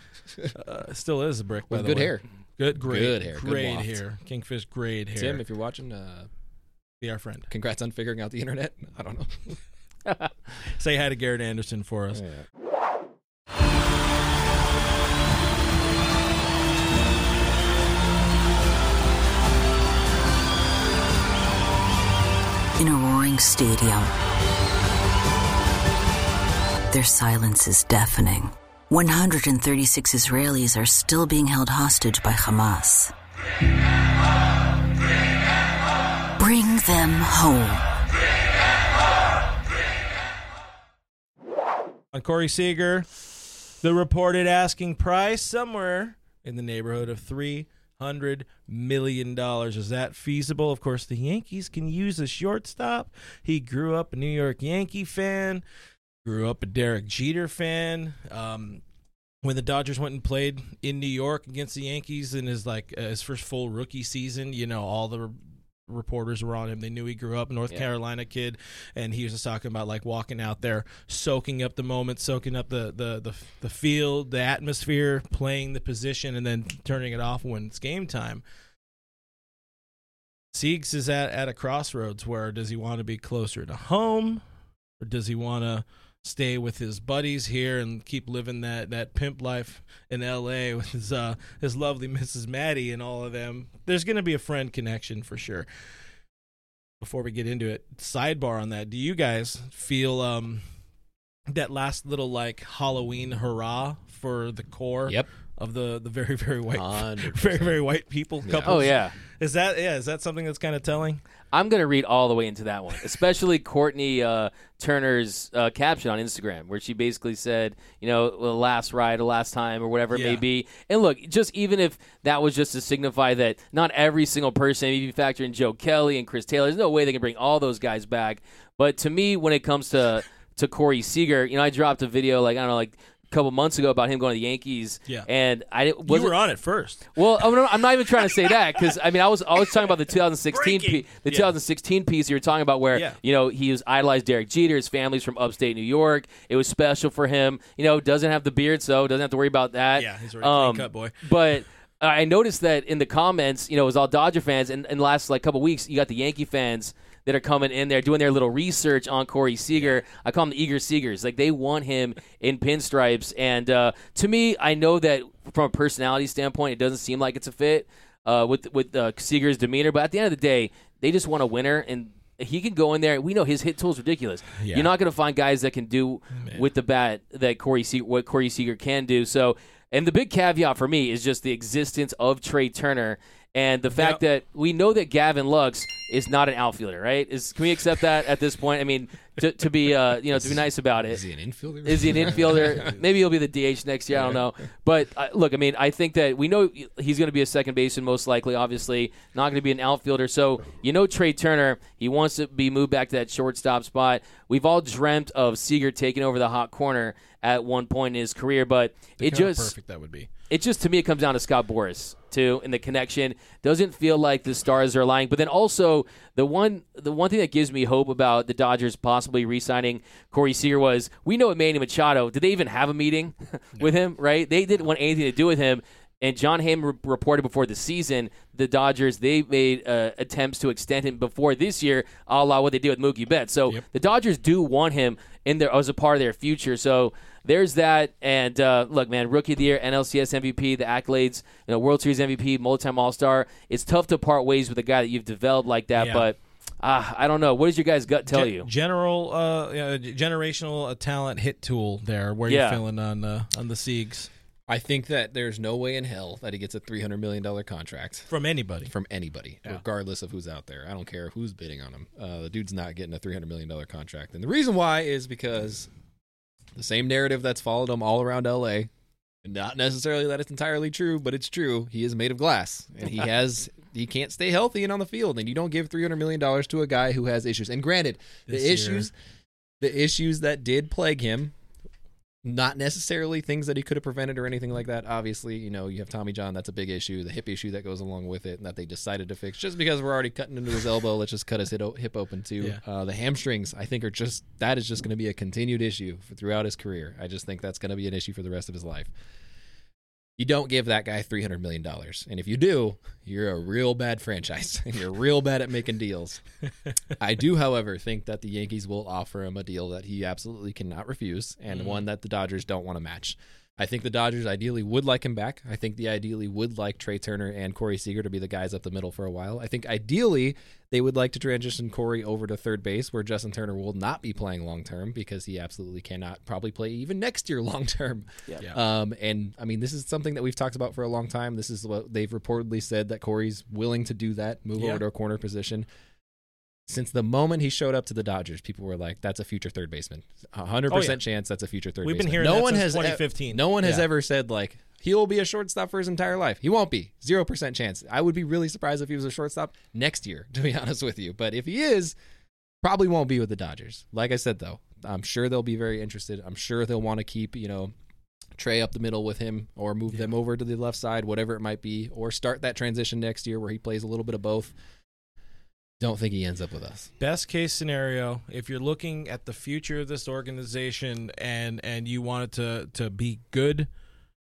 uh, still is a brick by with the good way. hair. Good, great, Good hair, great waft. hair. Kingfish, great hair. Tim, if you're watching, uh, be our friend. congrats on figuring out the internet. I don't know. Say hi to Garrett Anderson for us. In a roaring stadium, their silence is deafening. 136 Israelis are still being held hostage by Hamas. Bring them home. On Corey Seager, the reported asking price somewhere in the neighborhood of three hundred million dollars. Is that feasible? Of course, the Yankees can use a shortstop. He grew up a New York Yankee fan, grew up a Derek Jeter fan. Um, when the Dodgers went and played in New York against the Yankees in his like uh, his first full rookie season, you know, all the reporters were on him. They knew he grew up North Yeah. Carolina kid, and he was just talking about like walking out there, soaking up the moment, soaking up the the the, the field, the atmosphere, playing the position, and then turning it off when it's game time. Siegs is at, at a crossroads where does he want to be closer to home or does he want to stay with his buddies here and keep living that, that pimp life in LA (laughs) with his uh his lovely Mrs. Maddie and all of them. There's going to be a friend connection for sure. Before we get into it, sidebar on that. Do you guys feel um that last little like Halloween hurrah for the core Yep. of the the very very white 100%. (laughs) very very white people couples? Oh yeah. Is that yeah? Is that something that's kind of telling? I'm gonna read all the way into that one, especially (laughs) Kourtney uh, Turner's uh, caption on Instagram, where she basically said, you know, the last ride, the last time, or whatever it may be. And look, just even if that was just to signify that not every single person, if you factor in Joe Kelly and Chris Taylor, there's no way they can bring all those guys back. But to me, when it comes to to Corey Seager, you know, I dropped a video like I don't know, like couple months ago about him going to the Yankees. Yeah. and I You wasn't. were on it first. Well, I'm not, even trying to say that because I mean I was I was talking about the 2016 Breaking. pe- the Yeah. 2016 piece you were talking about where Yeah. you know he was idolized Derek Jeter. His family's from upstate New York. It was special for him. You know, doesn't have the beard, so doesn't have to worry about that. Yeah, he's already Um, cut boy. But I noticed that in the comments, you know, it was all Dodger fans, and in the last like couple weeks, you got the Yankee fans that are coming in there doing their little research on Corey Seager. I call them the eager Seagers. Like they want him in pinstripes, and uh, to me, I know that from a personality standpoint, it doesn't seem like it's a fit uh, with with uh, Seager's demeanor. But at the end of the day, they just want a winner, and he can go in there. We know his hit tool is ridiculous. Yeah. You're not going to find guys that can do with the bat that Corey Se- what Corey Seager can do. So, and the big caveat for me is just the existence of Trea Turner and the fact Yep. that we know that Gavin Lux is not an outfielder, right? Is can we accept that at this point? I mean, to, to be uh, you know to be nice about it. Is he an infielder? Is he an infielder? (laughs) Maybe he'll be the DH next year. I don't know. But uh, look, I mean, I think that we know he's going to be a second baseman most likely. Obviously, not going to be an outfielder. So you know, Trea Turner, he wants to be moved back to that shortstop spot. We've all dreamt of Seager taking over the hot corner at one point in his career, but it just perfect that would be. it just to me it comes down to Scott Boras too, and the connection doesn't feel like the stars are aligning. But then also the one the one thing that gives me hope about the Dodgers possibly re-signing Corey Seager was we know with Manny Machado, did they even have a meeting (laughs) with him? Right? They didn't want anything to do with him. And John Hamm re- reported before the season, the Dodgers they made uh, attempts to extend him before this year, a la what they did with Mookie Betts. So the Dodgers do want him in there as a part of their future. So there's that. And uh, look, man, rookie of the year, NLCS MVP, the accolades, you know, World Series MVP, multi-time All Star. It's tough to part ways with a guy that you've developed like that, Yeah. but. Uh, I don't know. What does your guys' gut tell Gen- you? General, uh, uh, generational uh, talent hit tool there. Where Yeah. you feeling on uh, on the Siegs I think that there's no way in hell that he gets a three hundred million dollar contract from anybody? from anybody, regardless of who's out there. I don't care who's bidding on him. Uh, the dude's not getting a three hundred million dollar contract, and the reason why is because the same narrative that's followed him all around L.A. Not necessarily that it's entirely true, but it's true. He is made of glass, and he (laughs) has he can't stay healthy and on the field. And you don't give three hundred million dollars to a guy who has issues. And granted, This the year- issues the issues that did plague him not necessarily things that he could have prevented or anything like that. Obviously, you know, you have Tommy John, that's a big issue. The hip issue that goes along with it, and that they decided to fix just because we're already cutting into his elbow. let's just cut his hip open too. Yeah. Uh, the hamstrings, I think, are just that is just going to be a continued issue for, throughout his career. I just think that's going to be an issue for the rest of his life. You don't give that guy three hundred million dollars, and if you do, you're a real bad franchise, (laughs) and you're real bad at making deals. I do, however, think that the Yankees will offer him a deal that he absolutely cannot refuse and mm-hmm. one that the Dodgers don't want to match. I think the Dodgers ideally would like him back. I think they ideally would like Trea Turner and Corey Seager to be the guys up the middle for a while. I think ideally they would like to transition Corey over to third base where Justin Turner will not be playing long term because he absolutely cannot probably play even next year (laughs) long term. Yeah. Um, and I mean, this is something that we've talked about for a long time. This is what they've reportedly said that Corey's willing to do that, move Yeah. over to a corner position. Since the moment he showed up to the Dodgers, people were like, "That's a future third baseman. A hundred Oh, yeah. percent chance that's a future third." We've been hearing no that one since has 2015. No one has Yeah. ever said like he'll be a shortstop for his entire life. He won't be. Zero percent chance. I would be really surprised if he was a shortstop next year, (laughs) to be honest with you. But if he is, probably won't be with the Dodgers. Like I said though, I'm sure they'll be very interested. I'm sure they'll want to keep you know Trea up the middle with him, or move them over to the left side, whatever it might be, or start that transition next year where he plays a little bit of both. Don't think he ends up with us. Best case scenario, if you're looking at the future of this organization and and you want it to to be good,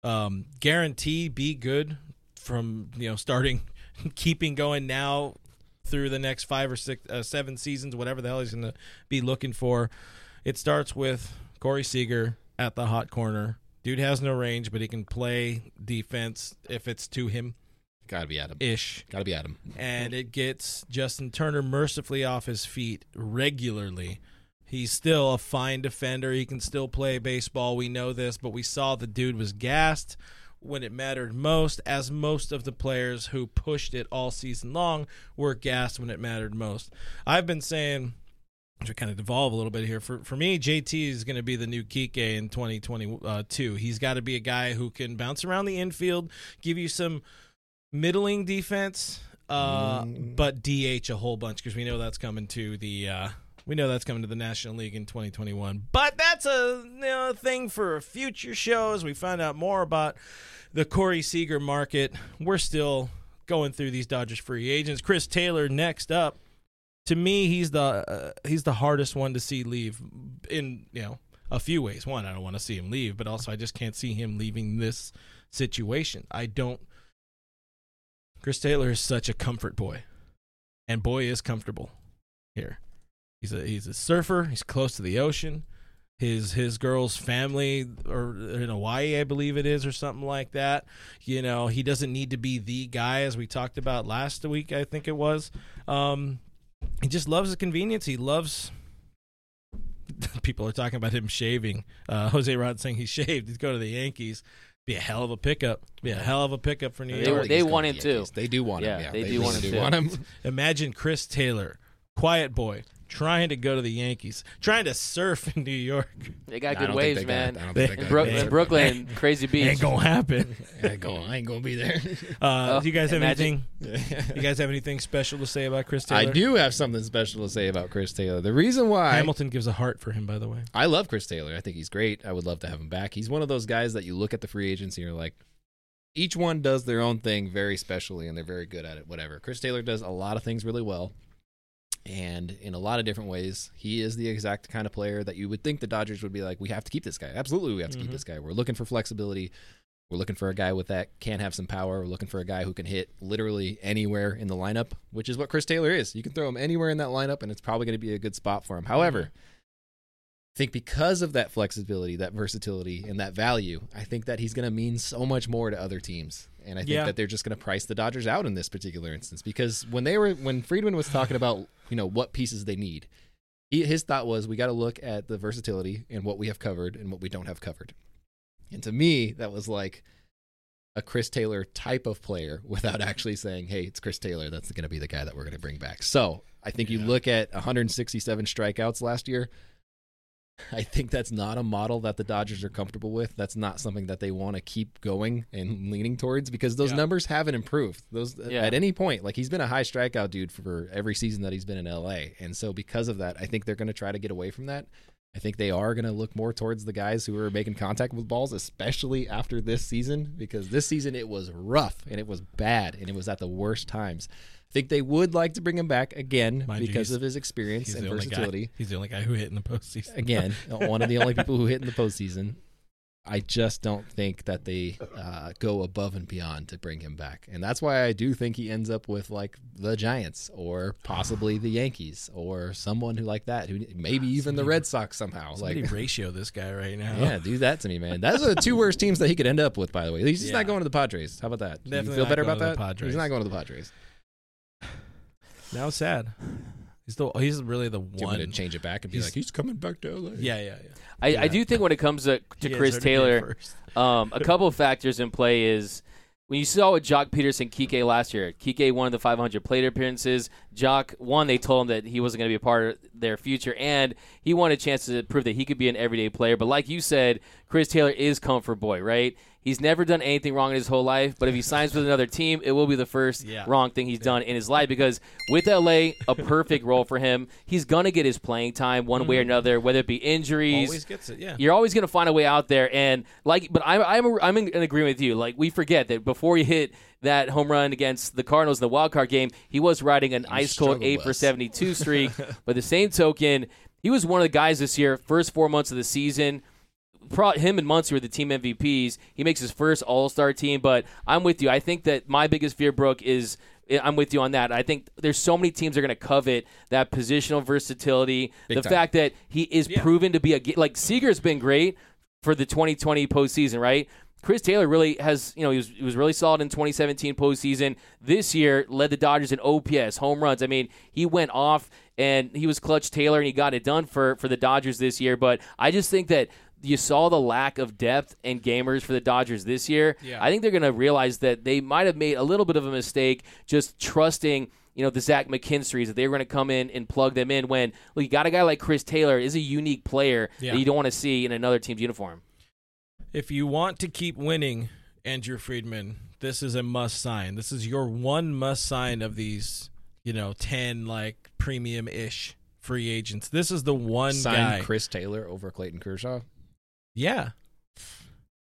um, guarantee be good from you know starting, (laughs) keeping going now through the next five or six, uh, seven seasons, whatever the hell he's going to be looking for. It starts with Corey Seager at the hot corner. Dude has no range, but he can play defense if it's to him Gotta be Adam. ish Gotta be Adam. and it gets Justin Turner mercifully off his feet regularly. He's still a fine defender. He can still play baseball. We know this, but we saw the dude was gassed when it mattered most, as most of the players who pushed it all season long were gassed when it mattered most. I've been saying to kind of devolve a little bit here. For for me, JT is going to be the new Kike in 2022. Uh, He's got to be a guy who can bounce around the infield, give you some middling defense, uh, but DH a whole bunch because we know that's coming to the. Uh, we know that's coming to the National League in 2021, but that's a you know, thing for future shows. We find out more about the Corey Seager market. We're still going through these Dodgers free agents. Chris Taylor next up to me, he's the uh, he's the hardest one to see leave in you know a few ways. One, I don't want to see him leave, but also I just can't see him leaving this situation. I don't. Chris Taylor is such a comfort boy, and boy is comfortable here. He's a he's a surfer. He's close to the ocean. His his girl's family, or in Hawaii, I believe it is, or something like that. You know, he doesn't need to be the guy, as we talked about last week. I think it was. Um, he just loves the convenience. He loves. (laughs) People are talking about him shaving. Uh, Jose Rod saying he (laughs) shaved. He'd go to the Yankees. Be a hell of a pickup. Be a hell of a pickup for New They- York. they He's want him to too. They do want him. Yeah, Yeah, they do really want him do too. want him. (laughs) Imagine Chris Taylor, quiet boy, trying to go to the Yankees, trying to surf in New York. They got good waves, they got- man. They- In, got in. (laughs) Brooklyn, crazy beach. (laughs) Ain't gonna happen. I ain't going. I ain't gonna be there. (laughs) Uh, Oh, do you guys have imagine- anything? You guys have anything special to say about Chris Taylor? I do have something special to say about Chris Taylor. The reason why Hamilton gives a heart for him, by the way. I love Chris Taylor. I think he's great. I would love to have him back. He's one of those guys that you look at the free agents and you're like, each one does their own thing very specially and they're very good at it, whatever. Chris Taylor does a lot of things really well. And in a lot of different ways, he is the exact kind of player that you would think the Dodgers would be like, we have to keep this guy. Absolutely, we have to keep Mhm. this guy. We're looking for flexibility. We're looking for a guy with that can have some power. We're looking for a guy who can hit literally anywhere in the lineup, which is what Chris Taylor is. You can throw him anywhere in that lineup, and it's probably going to be a good spot for him. However, I think because of that flexibility, that versatility, and that value, I think that he's going to mean so much more to other teams. And I think Yeah. that they're just going to price the Dodgers out in this particular instance because when they were when Friedman was talking about you know what pieces they need, he, his thought was we got to look at the versatility and what we have covered and what we don't have covered. And to me, that was like a Chris Taylor type of player (laughs) without actually saying, "Hey, it's Chris Taylor. That's going to be the guy that we're going to bring back." So I think you look at 167 strikeouts last year. (laughs) I think that's not a model that the Dodgers are comfortable with. That's not something that they want to keep going and leaning towards because those Yeah. numbers haven't improved. Those Yeah. at any point, like he's been a high strikeout dude for every season that he's been in LA, and so because of that, I think they're going to try to get away from that. I think they are going to look more towards the guys who are making contact with balls, especially after this season, because this season it was rough and it was bad and it was at the worst times. I think they would like to bring him back again Mind because he's- of his experience and versatility guy. He's the only guy who hit in the postseason. again, (laughs) one of the only people who hit in the postseason. I just don't think that they uh, go above and beyond to bring him back, and that's why I do think he ends up with like the Giants or possibly the Yankees or someone who like that, who maybe even the Red Sox somehow. Somebody Like, (laughs) ratio this guy right now. yeah, do that to me, man. Those are the two worst teams that he could end up with. By the way, he's just Yeah. not going to the Padres. How about that? Do Definitely you feel better about that? Padres. He's not going to the Padres. Now it's sad. He's the he's really the Do you want one. me to change it back and be He's- like, he's coming back to LA? Yeah, yeah, yeah. I, Yeah. I do think when it comes to, to He Chris answered it Taylor, first. um, a couple of (laughs) factors in play is when you saw with Joc Pederson, Kike last year. Kike won the 500 plate appearances. Joc one, they told him that he wasn't going to be a part of their future, and he wanted a chance to prove that he could be an everyday player. But like you said, Chris Taylor is comfort boy, right? He's never done anything wrong in his whole life, but if he signs with another team, it will be the first Yeah. wrong thing he's done in his life because with LA, a perfect role for him. He's gonna get his playing time one way or mm. another, whether it be injuries. Always gets it. Yeah. You're always going to find a way out there, and like, but I'm I'm I'm in, in agreement with you. Like, we forget that before he hit that home run against the Cardinals in the wild card game, he was riding an ice cold eight for seventy two (laughs) streak. but the same token, he was one of the guys this year, first four months of the season. Pro, him and Muncy were the team MVPs. He makes his first All Star team, but I'm with you. I think that my biggest fear, Brooke, is eh, I'm with you on that. I think there's so many teams that are going to covet that positional versatility. Big the time. fact that he is proven to be a like Seager's been great for the 2020 postseason, right? Chris Taylor really has, you know, he was, he was really solid in 2017 postseason. This year, led the Dodgers in OPS, home runs. I mean, he went off and he was clutch Taylor and he got it done for for the Dodgers this year. But I just think that you saw the lack of depth and gamers for the Dodgers this year. Yeah. I think they're going to realize that they might have made a little bit of a mistake just trusting you know, the Zach McKinstry's, that they were going to come in and plug them in when, look, you got a guy like Chris Taylor is a unique player Yeah. that you don't want to see in another team's uniform. If you want to keep winning, Andrew Friedman, this is a must sign. This is your one must sign of these, you know, 10 like premium ish free agents. This is the one Sign guy. Chris Taylor over Clayton Kershaw. Yeah.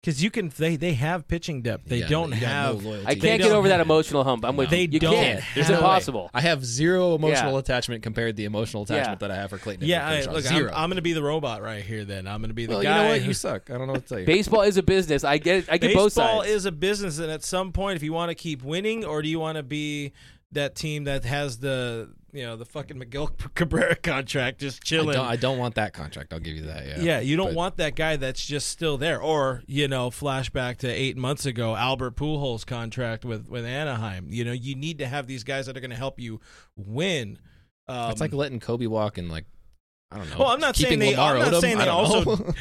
Cuz you can they they have pitching depth. They Yeah, don't you got no have loyalty. I They can't get don't over that have- emotional hump. I'm with They you. You don't can't. have- It's no way. impossible. I have zero emotional Yeah. attachment compared to the emotional attachment Yeah. that I have for Clayton. Yeah, I, Kershaw. look, I'm, zero. I'm going to be the robot right here then. I'm going to be the well, guy. you know what? who- You suck. I don't know what to tell you. Baseball is a business. I get it. I get Baseball both sides. Baseball is a business, and at some point, if you want to keep winning, or do you want to be that team that has the you know the fucking Miguel (laughs) Cabrera contract just I chilling? don't, I don't want that contract. I'll give you that. Yeah. yeah, you don't But- want that guy that's just still there, or you know, flashback to eight months ago, Albert Pujols contract with with Anaheim. You know, you need to have these guys that are going to help you win. Um, It's like letting Kobe walk and like I don't know. Well, I'm not saying they- Lamar I'm not Odom. saying I they also-.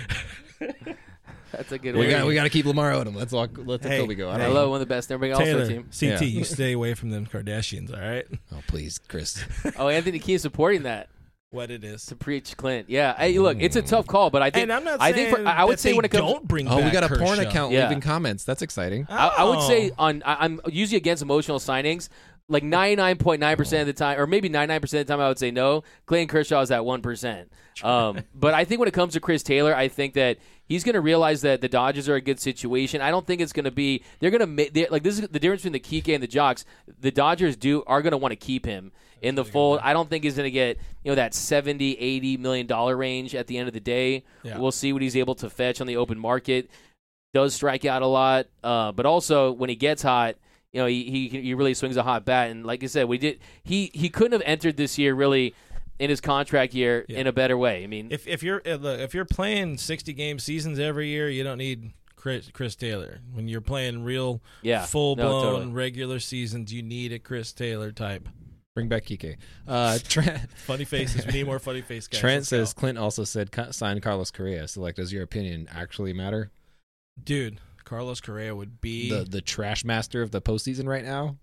(laughs) That's a good we one. got we got to keep Lamar Odom. Let's walk. Let the Hey, Kobe go. I don't hey. Hello, know. one of the best. Everybody bring all star team. CT, Yeah. you stay away from them Kardashians, all right? (laughs) Oh please, Chris. Oh, Anthony keeps supporting that What it is. to preach Clint. Yeah. Hey, look, it's a tough call, but I think And I'm not I think for, I I would say when it comes don't bring Oh, we got a porn Kershaw. account Yeah. leaving comments. That's exciting. I, I would say Oh. on I, I'm usually against emotional signings. Like 99.9% of the time, or maybe 99% of the time, I would say no. Clayton Kershaw is at 1%. Um, but I think when it comes to Chris Taylor, I think that he's going to realize that the Dodgers are a good situation. I don't think it's going to be, they're going to make, like, this is the difference between the Kike and the Jocs. The Dodgers do are going to want to keep him in the fold. I don't think he's going to get, you know, that 70, 80 million dollar range at the end of the day. Yeah. We'll see what he's able to fetch on the open market does strike out a lot, uh, but also when he gets hot, you know, he, he he really swings a hot bat. And like I said, we did he he couldn't have entered this year really in his contract year Yeah. in a better way. I mean, If if you're uh, look, if you're playing 60 game seasons every year, you don't need Chris, Chris Taylor. When you're playing real Yeah. full No, blown totally. regular seasons, you need a Chris Taylor type. Bring back Kike. Uh, (laughs) Trent, Funny faces. we need more funny face (laughs) guys. Trent Let's says go. Clint also said sign Carlos Correa. So like, does your opinion actually matter? dude, Carlos Correa would be The the trash master of the postseason right now.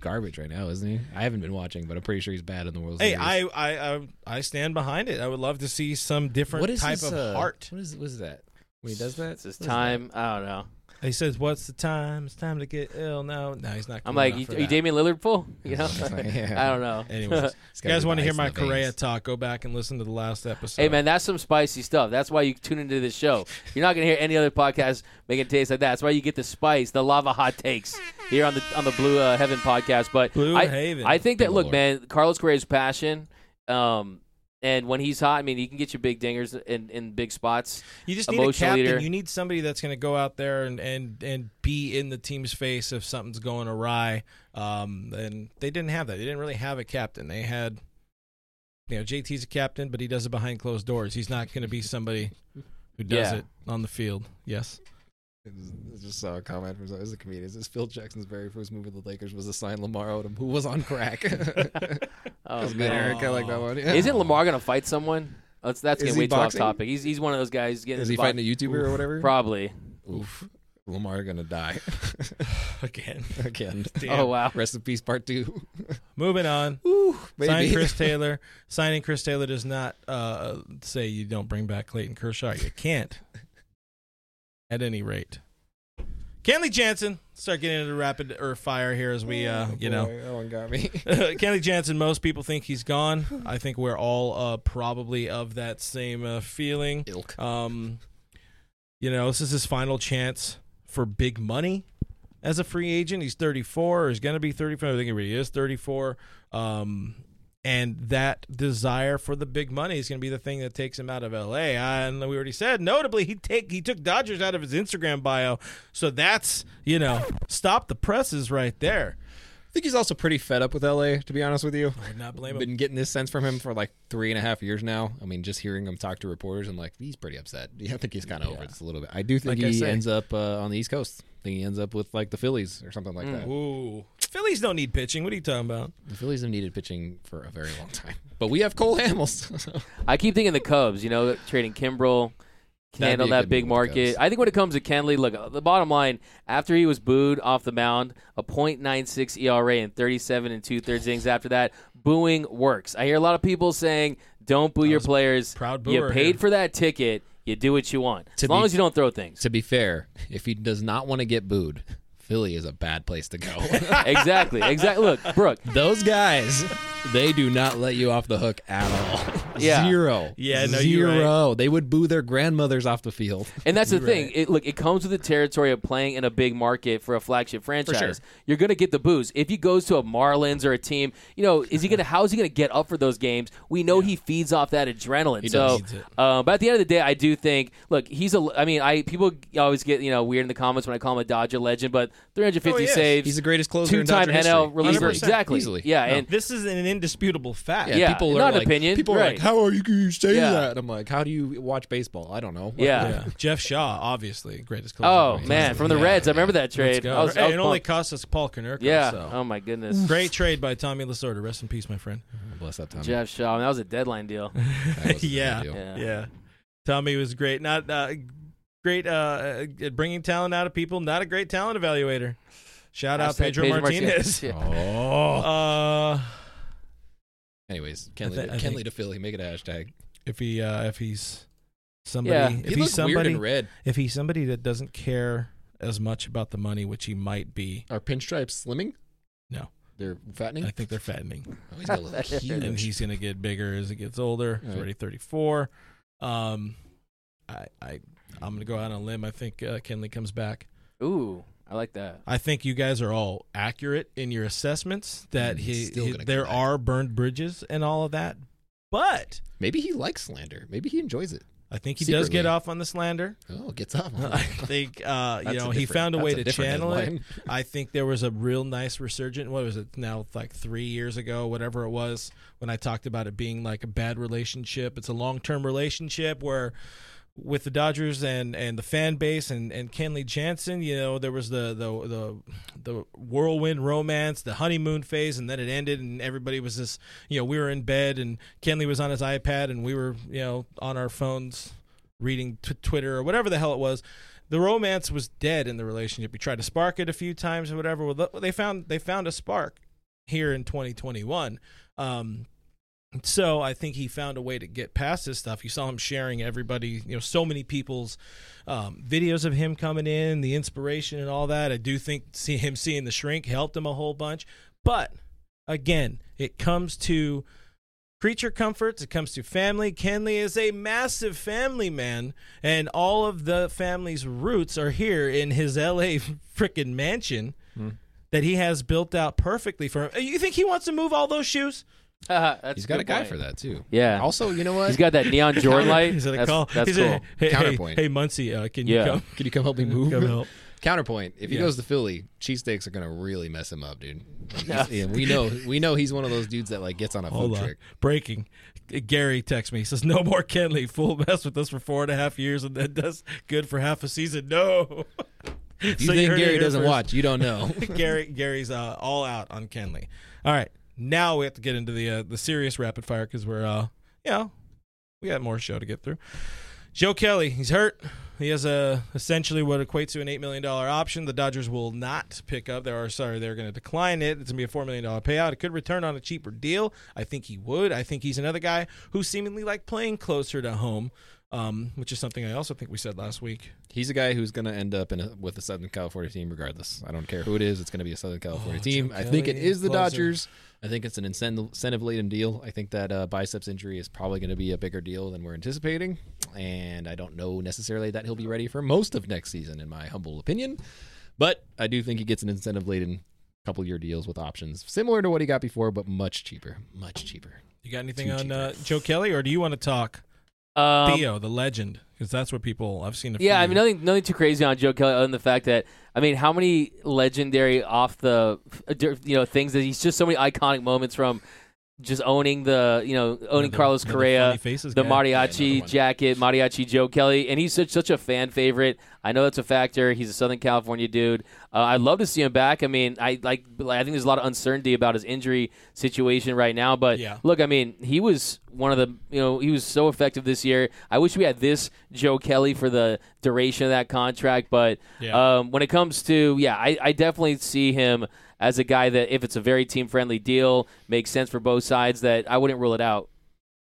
He's garbage right now, isn't he? I haven't been watching, but I'm pretty sure he's bad in the World Hey, I, I I I stand behind it. I would love to see some different what is type his, of uh, heart. What is what is that? When he does that, it's his What is time. I don't know. He says, "What's the time? It's time to get ill." No, no, he's not. I'm like, you, for are you. Damian Lillard full? You know, (laughs) Yeah. I don't know. Anyways, (laughs) you guys want to hear my in the veins. Correa talk? Go back and listen to the last episode. Hey man, that's some spicy stuff. That's why you tune into this show. You're not gonna hear any other podcast making taste like that. That's why you get the spice, the lava hot takes here on the on the Blue uh, Heaven podcast. But Blue I, Haven. I think that Good look, lord. man, Carlos Correa's passion, um, and when he's hot, I mean, he can get you big dingers in, in big spots. You just need a captain. leader. You need somebody that's going to go out there and, and, and be in the team's face if something's going awry. Um, and they didn't have that. They didn't really have a captain. They had, you know, JT's a captain, but he does it behind closed doors. He's not going to be somebody who does Yeah. it on the field. Yes. I just saw a comment from as a comedian. It says Phil Jackson's very first move with the Lakers was to sign Lamar Odom, who was on crack. (laughs) (laughs) Oh, That's good, man. Eric. I like that one. Yeah. Isn't Lamar gonna fight someone? That's that's Is getting he way too off boxing? topic. He's he's one of those guys getting Is he bo- fighting a YouTuber or whatever? Probably. Oof. Lamar gonna die (laughs) Again. again. Damn. Oh wow. Rest in peace, part two. Moving on. Ooh, Signing. Chris Taylor. Signing Chris Taylor does not uh, say you don't bring back Clayton Kershaw. You can't. At any rate. Kenley Jansen, start getting into rapid or fire here as we, uh, you know, that one got me. (laughs) Kenley Jansen. Most people think he's gone. I think we're all uh, probably of that same uh, feeling. Ilk. Um, you know, this is his final chance for big money as a free agent. He's 34, or he's going to be 34. I think he really is 34. Um, and that desire for the big money is going to be the thing that takes him out of LA. And we already said, notably, he take he took Dodgers out of his Instagram bio, so that's you know, stop the presses right there. I think he's also pretty fed up with LA, to be honest with you. I would not blame him. Been getting this sense from him for like three and a half years now. I mean, just hearing him talk to reporters, I'm like, he's pretty upset. Yeah, I think he's kind of over this a little bit. I do think Like he ends up uh, on the East Coast. I think he ends up with like the Phillies or something like hmm. that. Ooh, Phillies don't need pitching. What are you talking about? The Phillies have needed pitching for a very long time, (laughs) but we have Cole Hamels. (laughs) I keep thinking the Cubs. You know, trading Kimbrel. Can handle a that good big move with the market. Cubs. I think when it comes to Kenley, look, uh, the bottom line, after he was booed off the mound, a .96 ERA and 37 and two thirds innings after that, booing works. I hear a lot of people saying, don't boo your players. proud You booer paid here. for that ticket. You do what you want. As long be- as you don't throw things. to be fair, if he does not want to get booed, Philly is a bad place to go. (laughs) exactly. Exactly. Look, Brooke, Those guys, they do not let you off the hook at all. Yeah. Zero. Yeah, no, you're right. Zero. They would boo their grandmothers off the field. (laughs) And that's the thing. It, look, it comes with the territory of playing in a big market for a flagship franchise. sure. You're going to get the booze. If he goes to a Marlins or a team, you know, is he going to? How is he going to get up for those games? We know he feeds off that adrenaline. so, does. Uh, but at the end of the day, I do think. Look, he's a. I mean, I people always get you know weird in the comments when I call him a Dodger legend, but 350 Oh, he is. saves. He's the greatest closer in two-time Dodger NL reliever. 100%. Exactly. Easily. Yeah, No. and This is an indisputable fact. Yeah, Yeah, people are not an like, opinion, People are right. like, "How are you? Can you say Yeah. that?" And I'm like, "How do you watch baseball? I don't know." What- Yeah. Yeah. Jeff Shaw, obviously greatest closer. oh Right. man, from the Yeah. Reds, I remember that Let's trade. go. I was, I Hey, was it only pumped. cost us Paul Konerko. yeah. So. Oh my goodness. Great trade by Tommy Lasorda. Rest in peace, my friend. Bless that time. Jeff Shaw. That was a deadline deal. (laughs) That was a yeah. big deal. Yeah. Yeah. Tommy was great. Not uh, great uh, at bringing talent out of people. Not a great talent evaluator. Shout out Hashtag Pedro, Pedro Martinez. (laughs) Yeah. Oh. Uh, Anyways, Kenley, I thi- I Kenley think- to Philly. Make it a hashtag. if he uh, if he's somebody, Yeah. if he he's looks weird somebody, in red. if he's somebody that doesn't care as much about the money, which he might be, Are pinstripes slimming? No. They're fattening. I think they're fattening. oh, he's got a (laughs) little huge. and he's gonna get bigger as he gets older. He's already 34. Um, I I I'm gonna go out on a limb. I think uh, Kenley comes back. Ooh, I like that. I think you guys are all accurate in your assessments that Mm, he, he- there are burned bridges and all of that. But Maybe he likes slander. Maybe he enjoys it. I think he does get off on the slander. Oh, gets off. (laughs) I think uh, you know he found a way that's to different channel it. (laughs) I think there was a real nice resurgent. What was it now? Like three years ago, whatever it was, when I talked about it being like a bad relationship. It's a long term relationship where with the Dodgers and, and the fan base and, and Kenley Jansen, you know, there was the, the the the whirlwind romance, the honeymoon phase, and then it ended, and everybody was just, you know, we were in bed, and Kenley was on his iPad, and we were, you know, on our phones reading t- Twitter or whatever the hell it was. The romance was dead in the relationship. We tried to spark it a few times or whatever. Well, they found they found a spark here in 2021. Um, so I think he found a way to get past this stuff. You saw him sharing everybody, you know, so many people's um, videos of him coming in, the inspiration and all that. I do think see him seeing the shrink helped him a whole bunch. But again, it comes to creature comforts. It comes to family. Kenley is a massive family man, and all of the family's roots are here in his L.A. (laughs) frickin' mansion that he has built out perfectly for him. You think he wants to move all those shoes? (laughs) That's He's got a good guy point. for that too. Yeah. Also, you know what? He's got that neon (laughs) Jordan light. He's gonna that's, call. That's he's cool. a, (laughs) hey, Counterpoint. Hey, hey Muncy, uh, can you come? Can you come help me move? Come help. Counterpoint: If he Yeah. goes to Philly, cheesesteaks are gonna really mess him up, dude. He's- yeah, we know. We know he's one of those dudes that like gets on a Hold food on. trick. Breaking. Gary texts me. He says, "No more Kenley. Fool mess with us for four and a half years and then does good for half a season." No. You So think heard Gary doesn't first. watch? You don't know. Gary Gary's uh, all out on Kenley. All right, now we have to get into the uh, the serious rapid fire because we're uh you know we got more show to get through. Joe Kelly, he's hurt. He has a essentially what equates to an eight million dollar option. The Dodgers will not pick up. They are sorry, they're going to decline it. It's going to be a four million dollar payout. It could return on a cheaper deal. I think he would. I think he's another guy who seemingly like playing closer to home. um, which is something I also think we said last week. He's a guy who's going to end up in a, with a Southern California team regardless. I don't care who it is. It's going to be a Southern California Oh, team. Joe I think it Kelly, is the closer. Dodgers. I think it's an incentive laden deal. I think that uh, biceps injury is probably going to be a bigger deal than we're anticipating. And I don't know necessarily that he'll be ready for most of next season, in my humble opinion. But I do think he gets an incentive laden couple year deals with options similar to what he got before, but much cheaper. Much cheaper. You got anything Too on uh, Joe Kelly, or do you want to talk Um, Theo, the legend? Because that's what people I've seen. A Yeah, I mean nothing, nothing too crazy on Joe Kelly other than the fact that I mean, how many legendary off the you know things that he's just so many iconic moments from just owning the you know owning Another- Carlos Correa, the guy. mariachi one. jacket, mariachi Joe Kelly, and he's such such a fan favorite. I know that's a factor. He's a Southern California dude. Uh, I'd love to see him back. I mean, I like. I think there's a lot of uncertainty about his injury situation right now. But Yeah. look, I mean, he was one of the you know he was so effective this year. I wish we had this Joe Kelly for the duration of that contract. But Yeah. um, when it comes to yeah, I, I definitely see him as a guy that if it's a very team friendly deal, makes sense for both sides. That I wouldn't rule it out.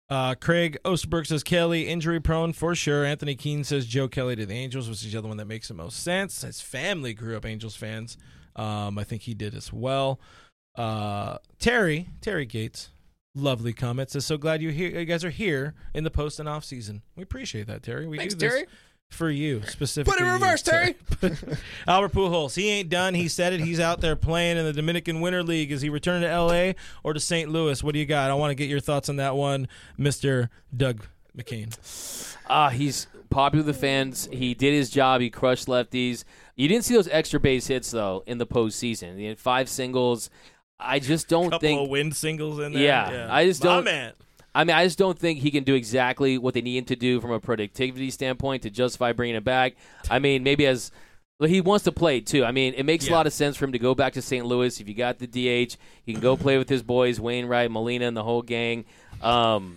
Uh, Craig Osterberg says Kelly injury prone for sure. Anthony Keene says Joe Kelly to the Angels, which is the other one that makes the most sense. His family grew up Angels fans. Um, I think he did as well. Uh, Terry Terry Gates, lovely comment says so glad you here. You guys are here in the post and off season. We appreciate that, Terry. We Thanks, do this Terry. For you specifically. Put it in you, reverse, Terry. (laughs) Albert Pujols, he ain't done. He said it. He's out there playing in the Dominican Winter League. Is he returning to L.A. or to St. Louis? What do you got? I want to get your thoughts on that one, Mister Doug McKain. Ah, he's popular with the fans. He did his job. He crushed lefties. You didn't see those extra base hits though in the postseason. He had five singles. I just don't Couple think. of wind singles in there. Yeah, I just My don't- man. I mean, I just don't think he can do exactly what they need him to do from a productivity standpoint to justify bringing him back. I mean, maybe as well, he wants to play too. I mean, it makes a lot of sense for him to go back to St. Louis. If you got the DH, he can go play with his boys, Wainwright, Molina, and the whole gang. Um,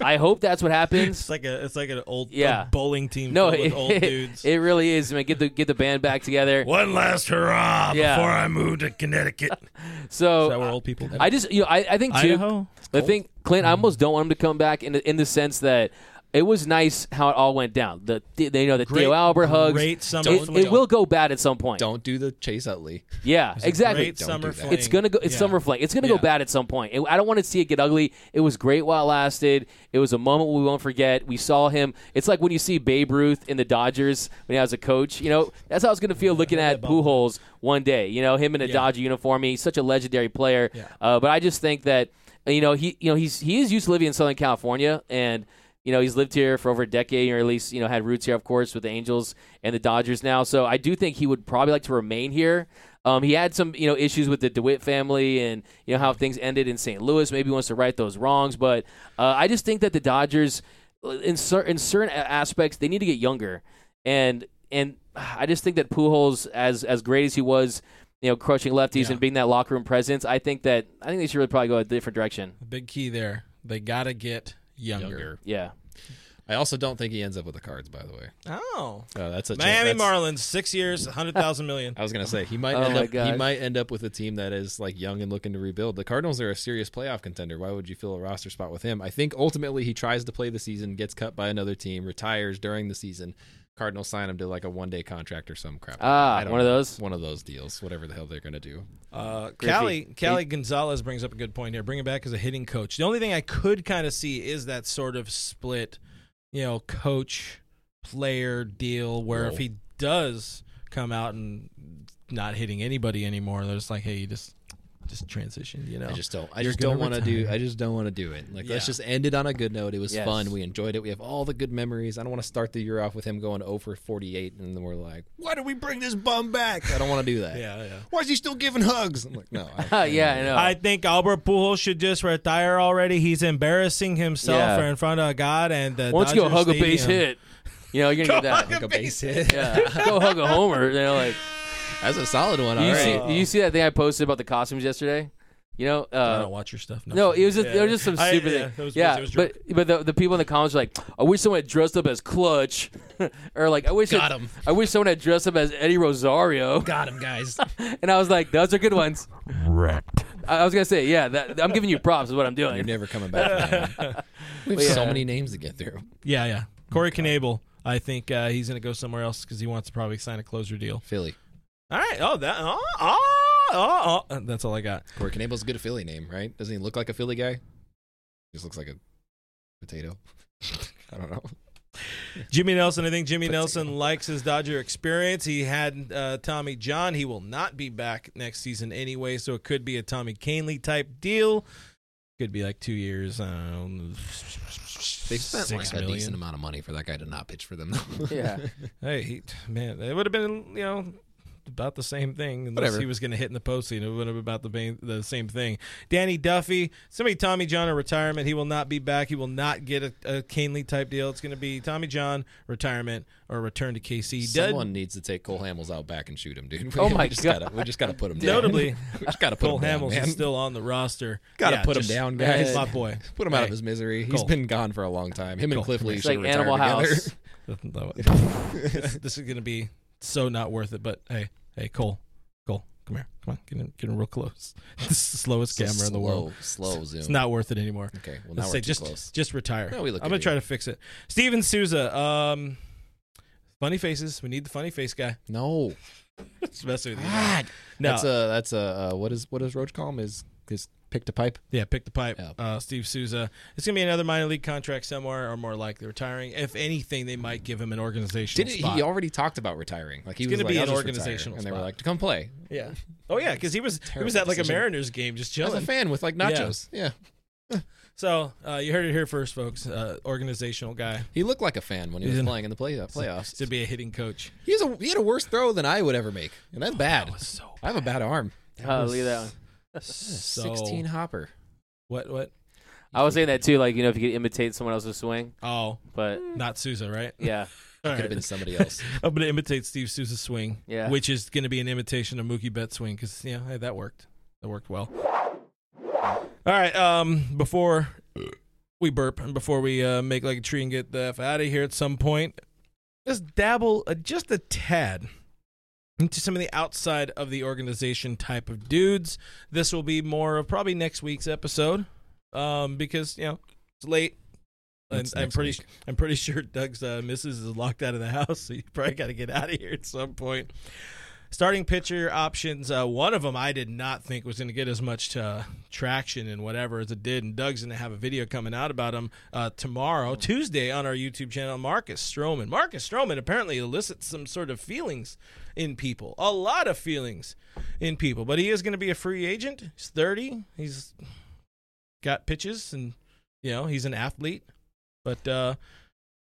I hope that's what happens. It's like a it's like an old Yeah. bowling team No, full it, with old dudes. it really is. I mean, get the get the band back together. One last hurrah Yeah. before I move to Connecticut. (laughs) So Is that where old people? I just you know I, I think too. Idaho. The thing, Clint, I almost don't want him to come back in the, in the sense that it was nice how it all went down. The, the you know the Great- Theo Albert hugs. great summer It, fling. it will go bad at some point. Don't do the Chase Utley. Yeah, exactly. Great Don't summer do that. fling. It's gonna go. It's Yeah. summer fling. It's gonna Yeah. go bad at some point. It- I don't want to see it get ugly. It was great while it lasted. It was a moment we won't forget. We saw him. It's like when you see Babe Ruth in the Dodgers when he was a coach. You know, that's how it's gonna feel looking at (laughs) Pujols one day. You know, him in a Yeah. Dodger uniform. He's such a legendary player. Yeah. Uh, but I just think that you know he you know he's he is used to living in Southern California and. You know, he's lived here for over a decade, or at least, you know, had roots here, of course, with the Angels and the Dodgers now. So I do think he would probably like to remain here. Um, he had some, you know, issues with the DeWitt family and, you know, how things ended in St. Louis. Maybe he wants to right those wrongs. But uh, I just think that the Dodgers, in, cer- in certain aspects, they need to get younger. And and I just think that Pujols, as as great as he was, you know, crushing lefties Yeah. and being that locker room presence, I think that I think they should really probably go a different direction. Big key there. They gotta get younger. Younger. Yeah. I also don't think he ends up with the cards. By the way, Oh, uh, that's a Miami that's- Marlins, six years, hundred thousand million. (laughs) I was gonna say he might Oh end my up. He God. might end up with a team that is like young and looking to rebuild. The Cardinals are a serious playoff contender. Why would you fill a roster spot with him? I think ultimately he tries to play the season, gets cut by another team, retires during the season. Cardinals sign him to like a one day contract or some crap. Ah, that. I don't one of those? One of those deals. Whatever the hell they're gonna do. Uh, Griffey. Callie, Callie Gonzalez brings up a good point here. Bring him back as a hitting coach. The only thing I could kind of see is that sort of split, you know, coach player deal where if he does come out and not hitting anybody anymore, they're just like, hey, you just just transition, you know. I just don't. I You're just don't want to do. I just don't want to do it. Like let's just end it on a good note. It was Yes. fun. We enjoyed it. We have all the good memories. I don't want to start the year off with him going over 48, and then we're like, why do we bring this bum back? I don't want to do that. yeah, yeah. Why is he still giving hugs? I'm like, no. I, (laughs) yeah, I know. I think Albert Pujols should just retire already. He's embarrassing himself Yeah. in front of God and the Why don't you go Dodger hug a base hit? You know, you're gonna (laughs) get that. Like a base hit. Yeah, go hug a homer. You know, like That's a solid one. you All see, right. you see that thing I posted about the costumes yesterday? You know, I uh, don't watch your stuff. no, it was just Yeah. there was just some I- stupid yeah, thing. was- yeah, was but but the, the people in the comments were like, I wish someone had dressed up as Clutch, (laughs) or like I wish Got him. I wish someone had dressed up as Eddie Rosario, (laughs) Got him, guys. (laughs) and I was like, those are good ones. wrecked. I I was gonna say, yeah, that, I'm giving you props is what I'm doing. You're never coming back. we have Yeah. so many names to get through. Yeah, yeah. Corey Knebel. I think uh, he's going to go somewhere else because he wants to probably sign a closer deal. Philly. All right. Oh, that. Oh, oh, oh, oh. That's all I got. Corey Knebel's a good Philly name, right? Doesn't he look like a Philly guy? Just looks like a potato. (laughs) I don't know. Jimmy Nelson. I think Jimmy Potato. Nelson likes his Dodger experience. He had uh, Tommy John. He will not be back next season anyway, so it could be a Tommy Kahnle type deal. Could be like two years. I don't. They spent Six like a decent amount of money for that guy to not pitch for them. though. Yeah. (laughs) Hey, he, man, it would have been you know about the same thing unless Whatever. he was going to hit in the postseason. It would have been about the main, the same thing. Danny Duffy, somebody Tommy John a retirement. He will not be back. He will not get a, a Kenley type deal. It's going to be Tommy John retirement or return to KC. He did- Someone needs to take Cole Hamels out back and shoot him, dude. (laughs) Oh We my just God. Gotta, we just got to put him down. Notably, (laughs) we just got to put Cole him down, Hamels man. is still on the roster. Gotta Yeah, put him down, guys. My boy. (laughs) Put him out of his misery. He's been gone for a long time. Him Cole, and Cliff Lee here. It's should like retire Animal together. House. this, this is going to be so not worth it. But hey, hey, Cole, Cole, come here, come on, get in, get in real close. (laughs) This is the slowest camera in the world. Slow, slow zoom. It's not worth it anymore. Okay, well now Let's we're say just close. just retire. No, we look I'm gonna try to fix it. Steven Souza, um, funny faces. We need the funny face guy. No, (laughs) It's messing with you. God. No, That's a that's a uh, what is what does Roach call him? His his pick the pipe. yeah, pick the pipe. Yeah. Uh, Steve Souza. It's gonna be another minor league contract somewhere, or more likely retiring. If anything, they might give him an organizational Did spot. he already talked about retiring? Like he It's was gonna like, be an just retire. organizational and they were like, to come play. yeah. Oh yeah, because he was he was at like a. Mariners game just As a fan with like nachos. Yeah. So uh, you heard it here first, folks. Uh, organizational guy He looked like a fan when he was playing in the play, uh, (laughs) playoffs. to be a hitting coach. He's a, he had a worse throw than I would ever make, and that's bad. That was so I have a bad arm. Oh, look at that one. So. Sixteen hopper. What what? I was saying that too, like, you know, if you could imitate someone else's swing. Oh, But (laughs) not Souza, right? (laughs) yeah. All Could have been somebody else. (laughs) I'm gonna imitate Steve Souza's swing, Yeah. which is gonna be an imitation of Mookie Betts' swing because yeah, hey, that worked. That worked well. All right. Um, before we burp and before we uh, make like a tree and get the f out of here at some point, just dabble uh, just a tad into some of the outside of the organization type of dudes. This will be more of probably next week's episode, um, because you know it's late. And I'm pretty, week? I'm pretty sure Doug's uh, missus is locked out of the house, so you probably got to get out of here at some point. Starting pitcher options. Uh, one of them I did not think was going to get as much uh, traction and whatever as it did, and Doug's going to have a video coming out about him uh, tomorrow, Tuesday, on our YouTube channel. Marcus Stroman. Marcus Stroman apparently elicits some sort of feelings in people, a lot of feelings in people, but he is going to be a free agent. He's 30. He's got pitches, and you know he's an athlete, but uh,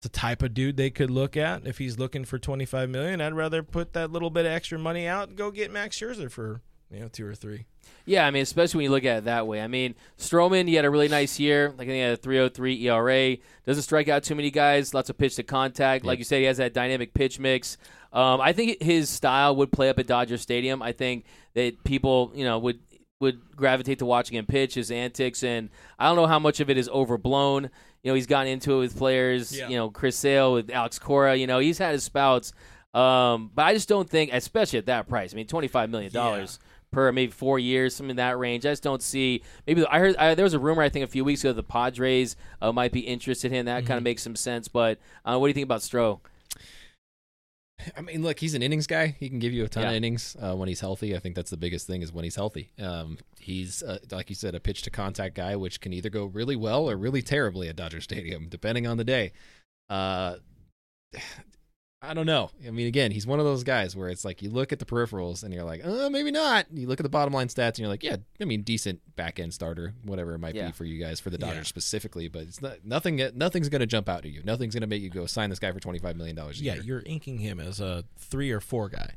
the type of dude they could look at if he's looking for 25 million. I'd rather put that little bit of extra money out and go get Max Scherzer for you know two or three. Yeah, I mean, especially when you look at it that way. I mean, Stroman, he had a really nice year. Like, I think he had a 303 ERA. Doesn't strike out too many guys. Lots of pitch to contact. Like you said, he has that dynamic pitch mix. Um, I think his style would play up at Dodger Stadium. I think that people, you know, would would gravitate to watching him pitch his antics, and I don't know how much of it is overblown. You know, he's gotten into it with players. Yeah. You know, Chris Sale with Alex Cora. You know, he's had his spouts. Um, but I just don't think, especially at that price. I mean, twenty five million dollars per maybe four years, something in that range. I just don't see. Maybe I heard I, there was a rumor I think a few weeks ago the Padres uh, might be interested in. That kind of makes some sense. But uh, what do you think about Stroh? I mean, look, he's an innings guy. He can give you a ton Yeah. of innings uh, when he's healthy. I think that's the biggest thing is when he's healthy. Um, he's uh, like you said, a pitch to contact guy, which can either go really well or really terribly at Dodger Stadium, depending on the day. Uh, I don't know. I mean, again, he's one of those guys where it's like you look at the peripherals and you're like, uh, maybe not. You look at the bottom line stats and you're like, yeah, I mean, decent back end starter, whatever it might Yeah. be for you guys for the Dodgers Yeah. specifically. But it's not nothing. Nothing's going to jump out at you. Nothing's going to make you go sign this guy for twenty five million dollars. Yeah, you're inking him as a three or four guy.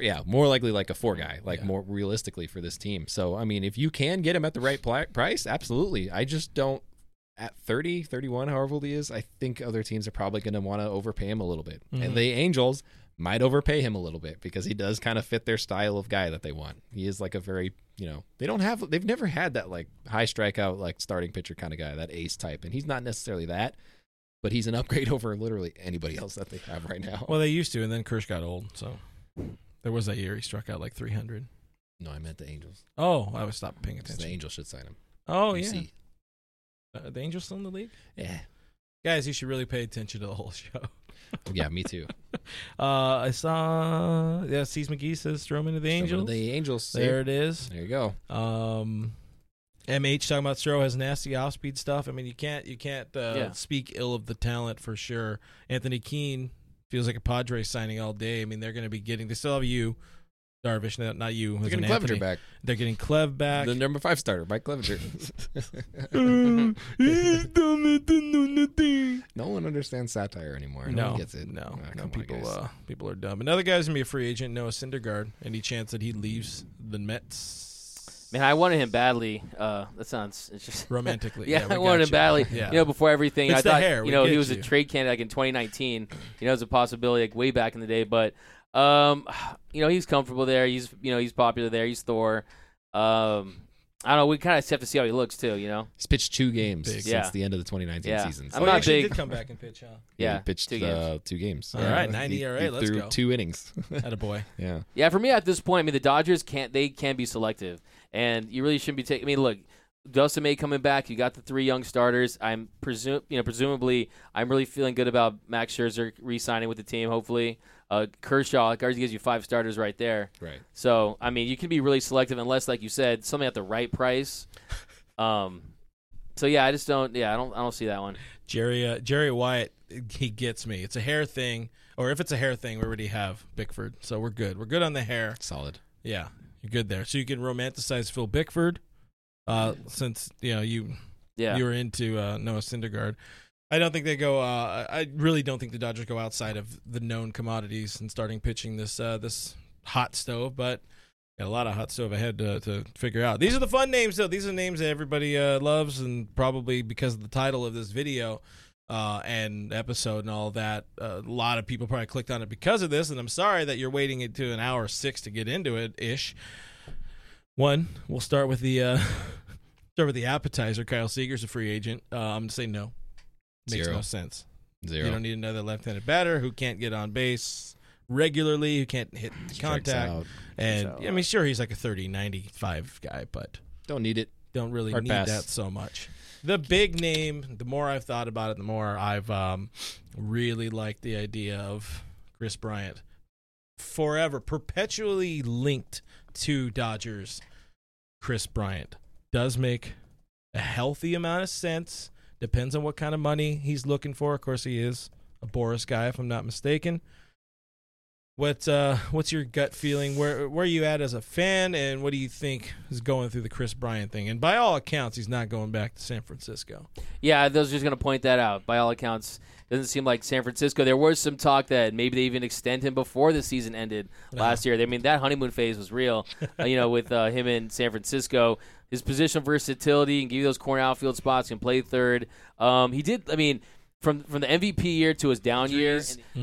yeah, more likely like a four guy, like Yeah. more realistically for this team. So, I mean, if you can get him at the right pli- price, absolutely. I just don't at 30, 31, however old he is, I think other teams are probably going to want to overpay him a little bit. Mhm. And the Angels might overpay him a little bit because he does kind of fit their style of guy that they want. He is like a very, you know, they don't have they've never had that like high strikeout like starting pitcher kind of guy, that ace type. And he's not necessarily that, but he's an upgrade (laughs) over literally anybody else that they have right now. Well, they used to, and then Kersh got old, so there was that year he struck out like 300. no, I meant the Angels. Oh, I was stopped paying attention. the. Angels should sign him. Oh You yeah, see. Uh, the Angels still in the league? Yeah. Guys, you should really pay attention to the whole (laughs) show. yeah, me too. (laughs) Uh, I saw yeah, C's McGee says throw him into the Angels. The Angels. See? there it is. There you go. Um, MH talking about Stroh has nasty off speed stuff. I mean, you can't you can't uh, Yeah. speak ill of the talent for sure. Anthony Keene feels like a Padre signing all day. I mean, they're going to be getting. They still have you, Darvish, not, not you. They're getting an Clevinger back. They're getting Clev back. The number five starter, Mike Clevinger. (laughs) He's dumb and don't know nothing. no one understands satire anymore. No, No, one gets it. no, Ah, no. come on, People, uh, people are dumb. Another guy's gonna be a free agent. Noah Syndergaard. Any chance that he leaves the Mets? Man, I wanted him badly. Uh, that sounds it's just Romantically, (laughs) yeah, we I got wanted him badly. Yeah. You know, before everything, It's I thought hair, you know he was you. a trade candidate like in 2019. You know, it was a possibility like way back in the day. But um, you know, he's comfortable there. He's you know he's popular there. He's Thor. Um, I don't know. We kind of have to see how he looks too. You know, He's pitched two games Big. since Yeah. the end of the 2019 Yeah. season. I'm oh, he not actually big. did come back and pitch, huh? yeah, he pitched two games. Uh, two games. All right, 90 He- ERA, he let's threw go. two innings. At a boy. yeah. Yeah, for me at this point, I mean the Dodgers can't they can be selective, and you really shouldn't be taking. I mean, look, Dustin May coming back. You got the three young starters. I'm presume you know presumably I'm really feeling good about Max Scherzer re-signing with the team. Hopefully, uh, Kershaw like, already gives you five starters right there. Right. So I mean, you can be really selective unless, like you said, something at the right price. (laughs) Um. So yeah, I just don't. Yeah, I don't. I don't see that one. Jerry uh, Jerry Wyatt, he gets me. It's a hair thing, or if it's a hair thing, we already have Bickford, so we're good. We're good on the hair. Solid. Yeah, you're good there. So you can romanticize Phil Bickford, uh, since you know you Yeah. you were into uh, Noah Syndergaard. I don't think they go. Uh, I really don't think the Dodgers go outside of the known commodities and starting pitching this uh, this hot stove. But got a lot of hot stove ahead to, to figure out. These are the fun names, though. These are the names that everybody uh, loves, and probably because of the title of this video uh, and episode and all that, uh, a lot of people probably clicked on it because of this. And I'm sorry that you're waiting into an hour six to get into it ish. One, we'll start with the uh, (laughs) start with the appetizer. Kyle Seager's a free agent. I'm gonna say no. Makes Zero. no sense. Zero. You don't need another left-handed batter who can't get on base regularly, who can't hit contact. out. And I mean, sure, he's like a 30, 95 guy, but Don't need it. don't really Hard need pass. that so much. The big name, the more I've thought about it, the more I've um, really liked the idea of Kris Bryant. Forever, perpetually linked to Dodgers, Kris Bryant does make a healthy amount of sense. Depends on what kind of money he's looking for. Of course, he is a Boras guy, if I'm not mistaken. What uh, what's your gut feeling? Where where are you at as a fan, and what do you think is going through the Kris Bryant thing? And by all accounts, he's not going back to San Francisco. Yeah, I was just going to point that out. By all accounts, doesn't seem like San Francisco. There was some talk that maybe they even extend him before the season ended last year. I mean, that honeymoon phase was real. (laughs) uh, you know, with uh, him in San Francisco, his position versatility and give you those corner outfield spots, can play third. Um, he did. I mean. From, from the MVP year to his down year,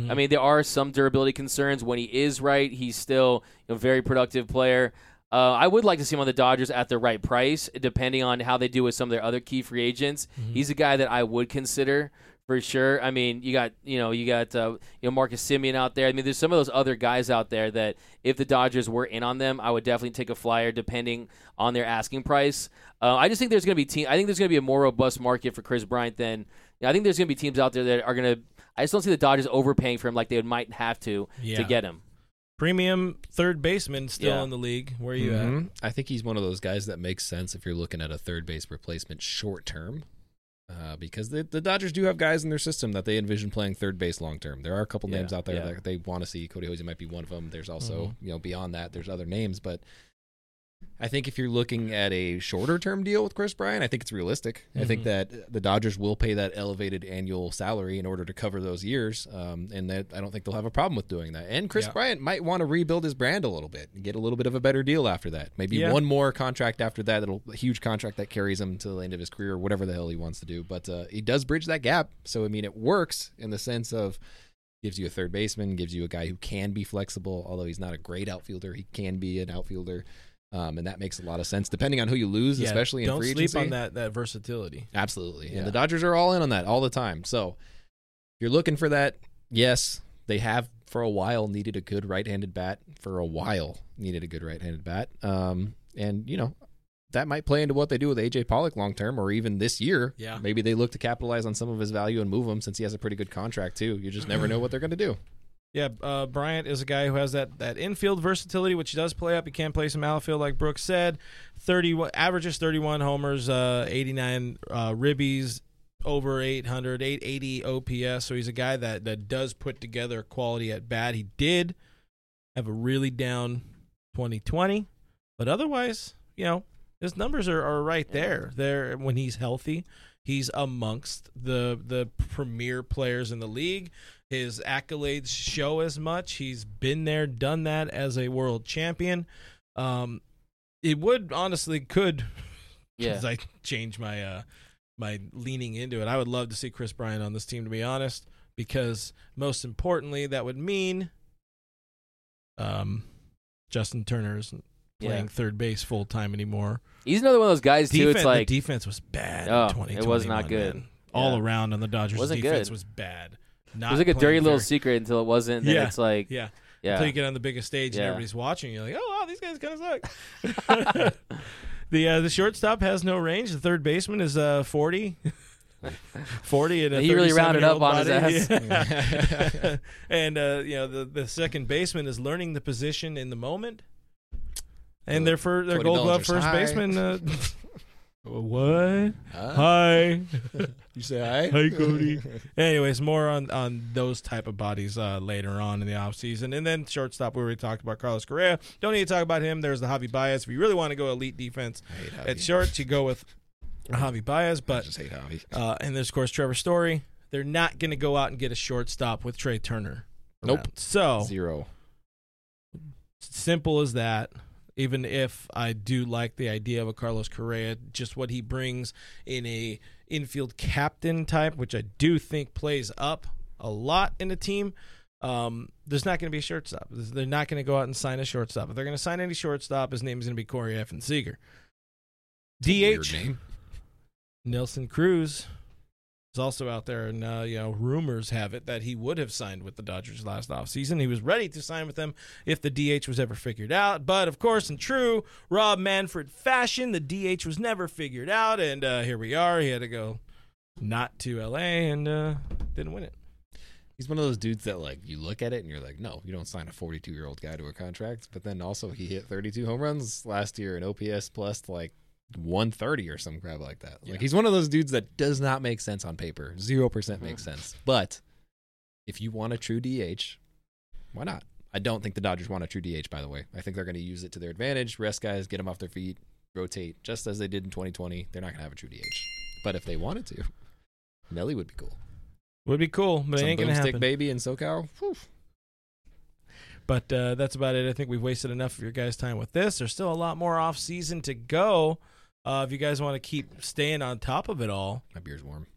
I mean there are some durability concerns. When he is right, he's still a very productive player. Uh, I would like to see him on the Dodgers at the right price, depending on how they do with some of their other key free agents. He's a guy that I would consider for sure. I mean, you got you know you got uh, you know Marcus Semien out there. I mean, there's some of those other guys out there that if the Dodgers were in on them, I would definitely take a flyer depending on their asking price. Uh, I just think there's going to be team. I think there's going to be a more robust market for Kris Bryant than. I think there's going to be teams out there that are going to. I just don't see the Dodgers overpaying for him like they might have to Yeah. to get him. Premium third baseman still Yeah. in the league. Where are you at? Mhm. I think he's one of those guys that makes sense if you're looking at a third base replacement short term. Uh, because the, the Dodgers do have guys in their system that they envision playing third base long term. There are a couple Yeah, names out there yeah. that they want to see. Kody Hoese might be one of them. There's also Mm-hmm. you know beyond that, there's other names, but I think if you're looking at a shorter term deal with Kris Bryant, I think it's realistic. I think Mhm. that the Dodgers will pay that elevated annual salary in order to cover those years, um, and that I don't think they'll have a problem with doing that. And Kris Yeah. Bryant might want to rebuild his brand a little bit and get a little bit of a better deal after that. Maybe Yeah. one more contract after that, that'll a huge contract that carries him to the end of his career, or whatever the hell he wants to do. But uh, he does bridge that gap, so I mean, it works in the sense of gives you a third baseman, gives you a guy who can be flexible, although he's not a great outfielder, he can be an outfielder. Um, and that makes a lot of sense, depending on who you lose, Yeah, especially in don't free sleep agency. on that that versatility. Absolutely. Yeah. And the Dodgers are all in on that all the time. So if you're looking for that, yes, they have for a while needed a good right handed bat. For a while needed a good right handed bat. Um, and, you know, that might play into what they do with AJ Pollock long term, or even this year. Yeah. maybe they look to capitalize on some of his value and move him since he has a pretty good contract too. You just never know what they're going to do. Yeah, uh, Bryant is a guy who has that, that infield versatility, which he does play up. He can play some outfield, like Brooks said. Thirty averages thirty one homers, uh, eighty nine uh, ribbies, over 800, 880 OPS. So he's a guy that that does put together quality at bat. He did have a really down 2020, but otherwise, you know, his numbers are, are right there. There when he's healthy, he's amongst the the premier players in the league. His accolades show as much. He's been there, done that as a world champion. Um, it would honestly could (laughs) Yeah. as I change my uh my leaning into it. I would love to see Kris Bryant on this team to be honest, because most importantly, that would mean um Justin Turner isn't playing Yeah. third base full time anymore. He's another one of those guys too. It's like the defense was bad. Oh, in it was not good. man. All Yeah. around on the Dodgers, defense good. was bad. It was like a dirty little secret until it wasn't. Yeah. it's like Yeah. yeah. Until you get on the biggest stage and everybody's watching, you're like, oh wow, these guys kind of suck. (laughs) the uh, the shortstop has no range. The third baseman is uh 40. (laughs) 40 and a He really rounded up 37-year-old on his body. Yeah. (laughs) and uh, you know the the second baseman is learning the position in the moment. And their fir- their Gold Glove first high. baseman. Uh, what? Hi. (laughs) You say hi? Hi, Cody. (laughs) Anyways, more on, on those type of bodies uh, later on in the offseason. And then shortstop, we already talked about Carlos Correa. Don't need to talk about him. There's the Javi Baez. If you really want to go elite defense I hate Javi. at short, you go with Javi Baez. But, I just hate Javi. uh, and there's of course Trevor Story. They're not going to go out and get a shortstop with Trea Turner. Nope. around. So Zero. simple as that. Even if I do like the idea of a Carlos Correa, just what he brings in a infield captain type, which I do think plays up a lot in a team. Um, there's not going to be a shortstop. They're not going to go out and sign a shortstop. If they're going to sign any shortstop, his name is going to be Corey F. and Seager. DH. Nelson Cruz is also out there, and uh, you know rumors have it that he would have signed with the Dodgers last offseason. He was ready to sign with them if the DH was ever figured out, but of course, in true Rob Manfred fashion, the DH was never figured out, and uh, here we are. He had to go not to LA and uh, didn't win it. He's one of those dudes that like you look at it and you're like, no, you don't sign a 42 year old guy to a contract. But then also he hit 32 home runs last year and OPS plus like 130 or some crap like that. Yeah. Like he's one of those dudes that does not make sense on paper. Zero percent makes sense. But if you want a true DH, why not? I don't think the Dodgers want a true DH. By the way, I think they're going to use it to their advantage. Rest guys, get them off their feet, rotate, just as they did in 2020. They're not going to have a true DH. But if they wanted to, Nelly would be cool. Would be cool, but it Some ain't gonna happen. baby in SoCal. Whew. But uh, that's about it. I think we've wasted enough of your guys' time with this. There's still a lot more off season to go. Uh, if you guys want to keep staying on top of it all, My beer's warm.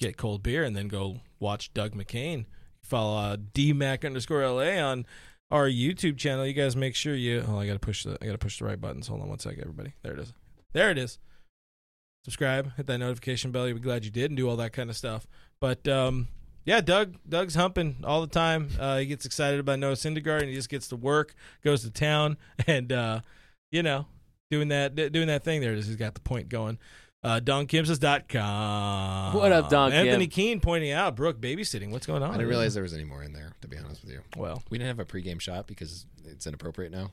get cold beer and then go watch Doug McKain. Follow uh, DMAC underscore LA on our YouTube channel. You guys make sure you. Oh, I gotta push the. I gotta push the right buttons. Hold on one second, everybody. There it is. There it is. Subscribe, hit that notification bell. You'll be glad you did, and do all that kind of stuff. But um, yeah, Doug. Doug's humping all the time. Uh, he gets excited about Noah Syndergaard, and he just gets to work, goes to town, (laughs) and uh, you know, doing that doing that thing there. It is. He's got the point going. Uh, DonKimses.com. What up, Don Kim? Anthony Keene pointing out Brooke babysitting. What's going on? I didn't realize there was any more in there, to be honest with you. Well, We didn't have a pregame shot because it's inappropriate now.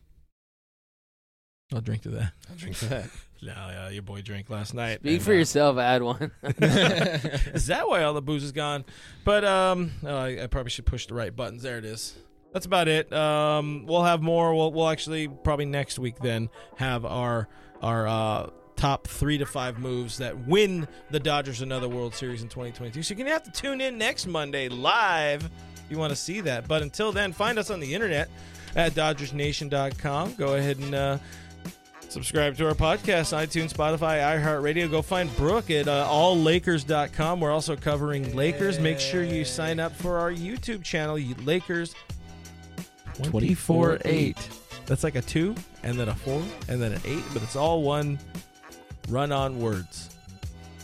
I'll drink to that. I'll drink to that. (laughs) No, yeah, your boy drank last night. Speak and, for uh, yourself. Add one. (laughs) Is (laughs) that why all the booze is gone? But um, oh, I, I probably should push the right buttons. There it is. That's about it. Um, we'll have more. We'll we'll actually probably next week then have our our uh top three to five moves that win the Dodgers another World Series in 2022. So you're gonna have to tune in next Monday live if you want to see that. But until then, find us on the internet at DodgersNation.com. Go ahead and. Uh, Subscribe to our podcast, iTunes, Spotify, iHeartRadio. Go find Brooke at uh, alllakers.com. We're also covering Lakers. Make sure you sign up for our YouTube channel, Lakers 24 8. That's like a 2, and then a 4, and then an 8, but it's all one run on words.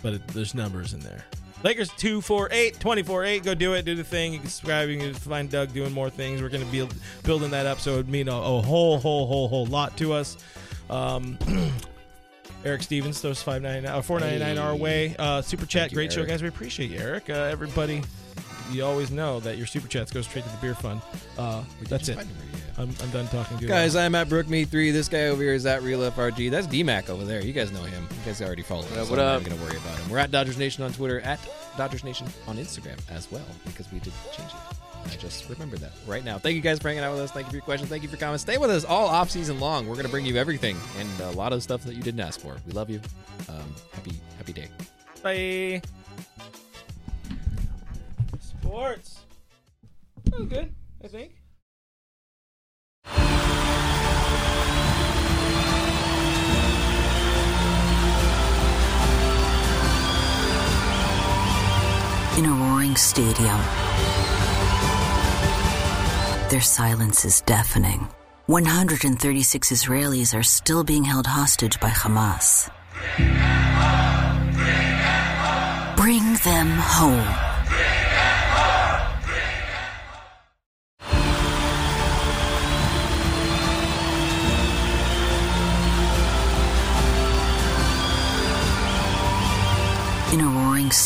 But it, there's numbers in there. Lakers 248, 24 8. Go do it. Do the thing. You can subscribe. You can find Doug doing more things. We're going to be building that up, so it would mean a, a whole, whole, whole, whole lot to us. Um, (clears throat) Eric Stevens throws five ninety nine, uh, four ninety nine our Hey. way. Uh, super chat, great show, guys. We appreciate you, Eric. Uh, everybody, you always know that your super chats go straight to the beer fund. Uh, that's it. I'm, I'm done talking to you Guys, I'm at Brookme3. This guy over here is at RealFRG. That's DMAC over there. You guys know him. You guys already follow him. What up, so what I'm not going to worry about him. We're at Dodgers Nation on Twitter, at Dodgers Nation on Instagram as well, because we did change it. I just remembered that right now. Thank you guys for hanging out with us. Thank you for your questions. Thank you for your comments. Stay with us all off season long. We're going to bring you everything and a lot of stuff that you didn't ask for. We love you. Um, happy happy day. Bye. Sports. Was good, I think. In a roaring stadium, their silence is deafening. 136 Israelis are still being held hostage by Hamas. Bring them home. In a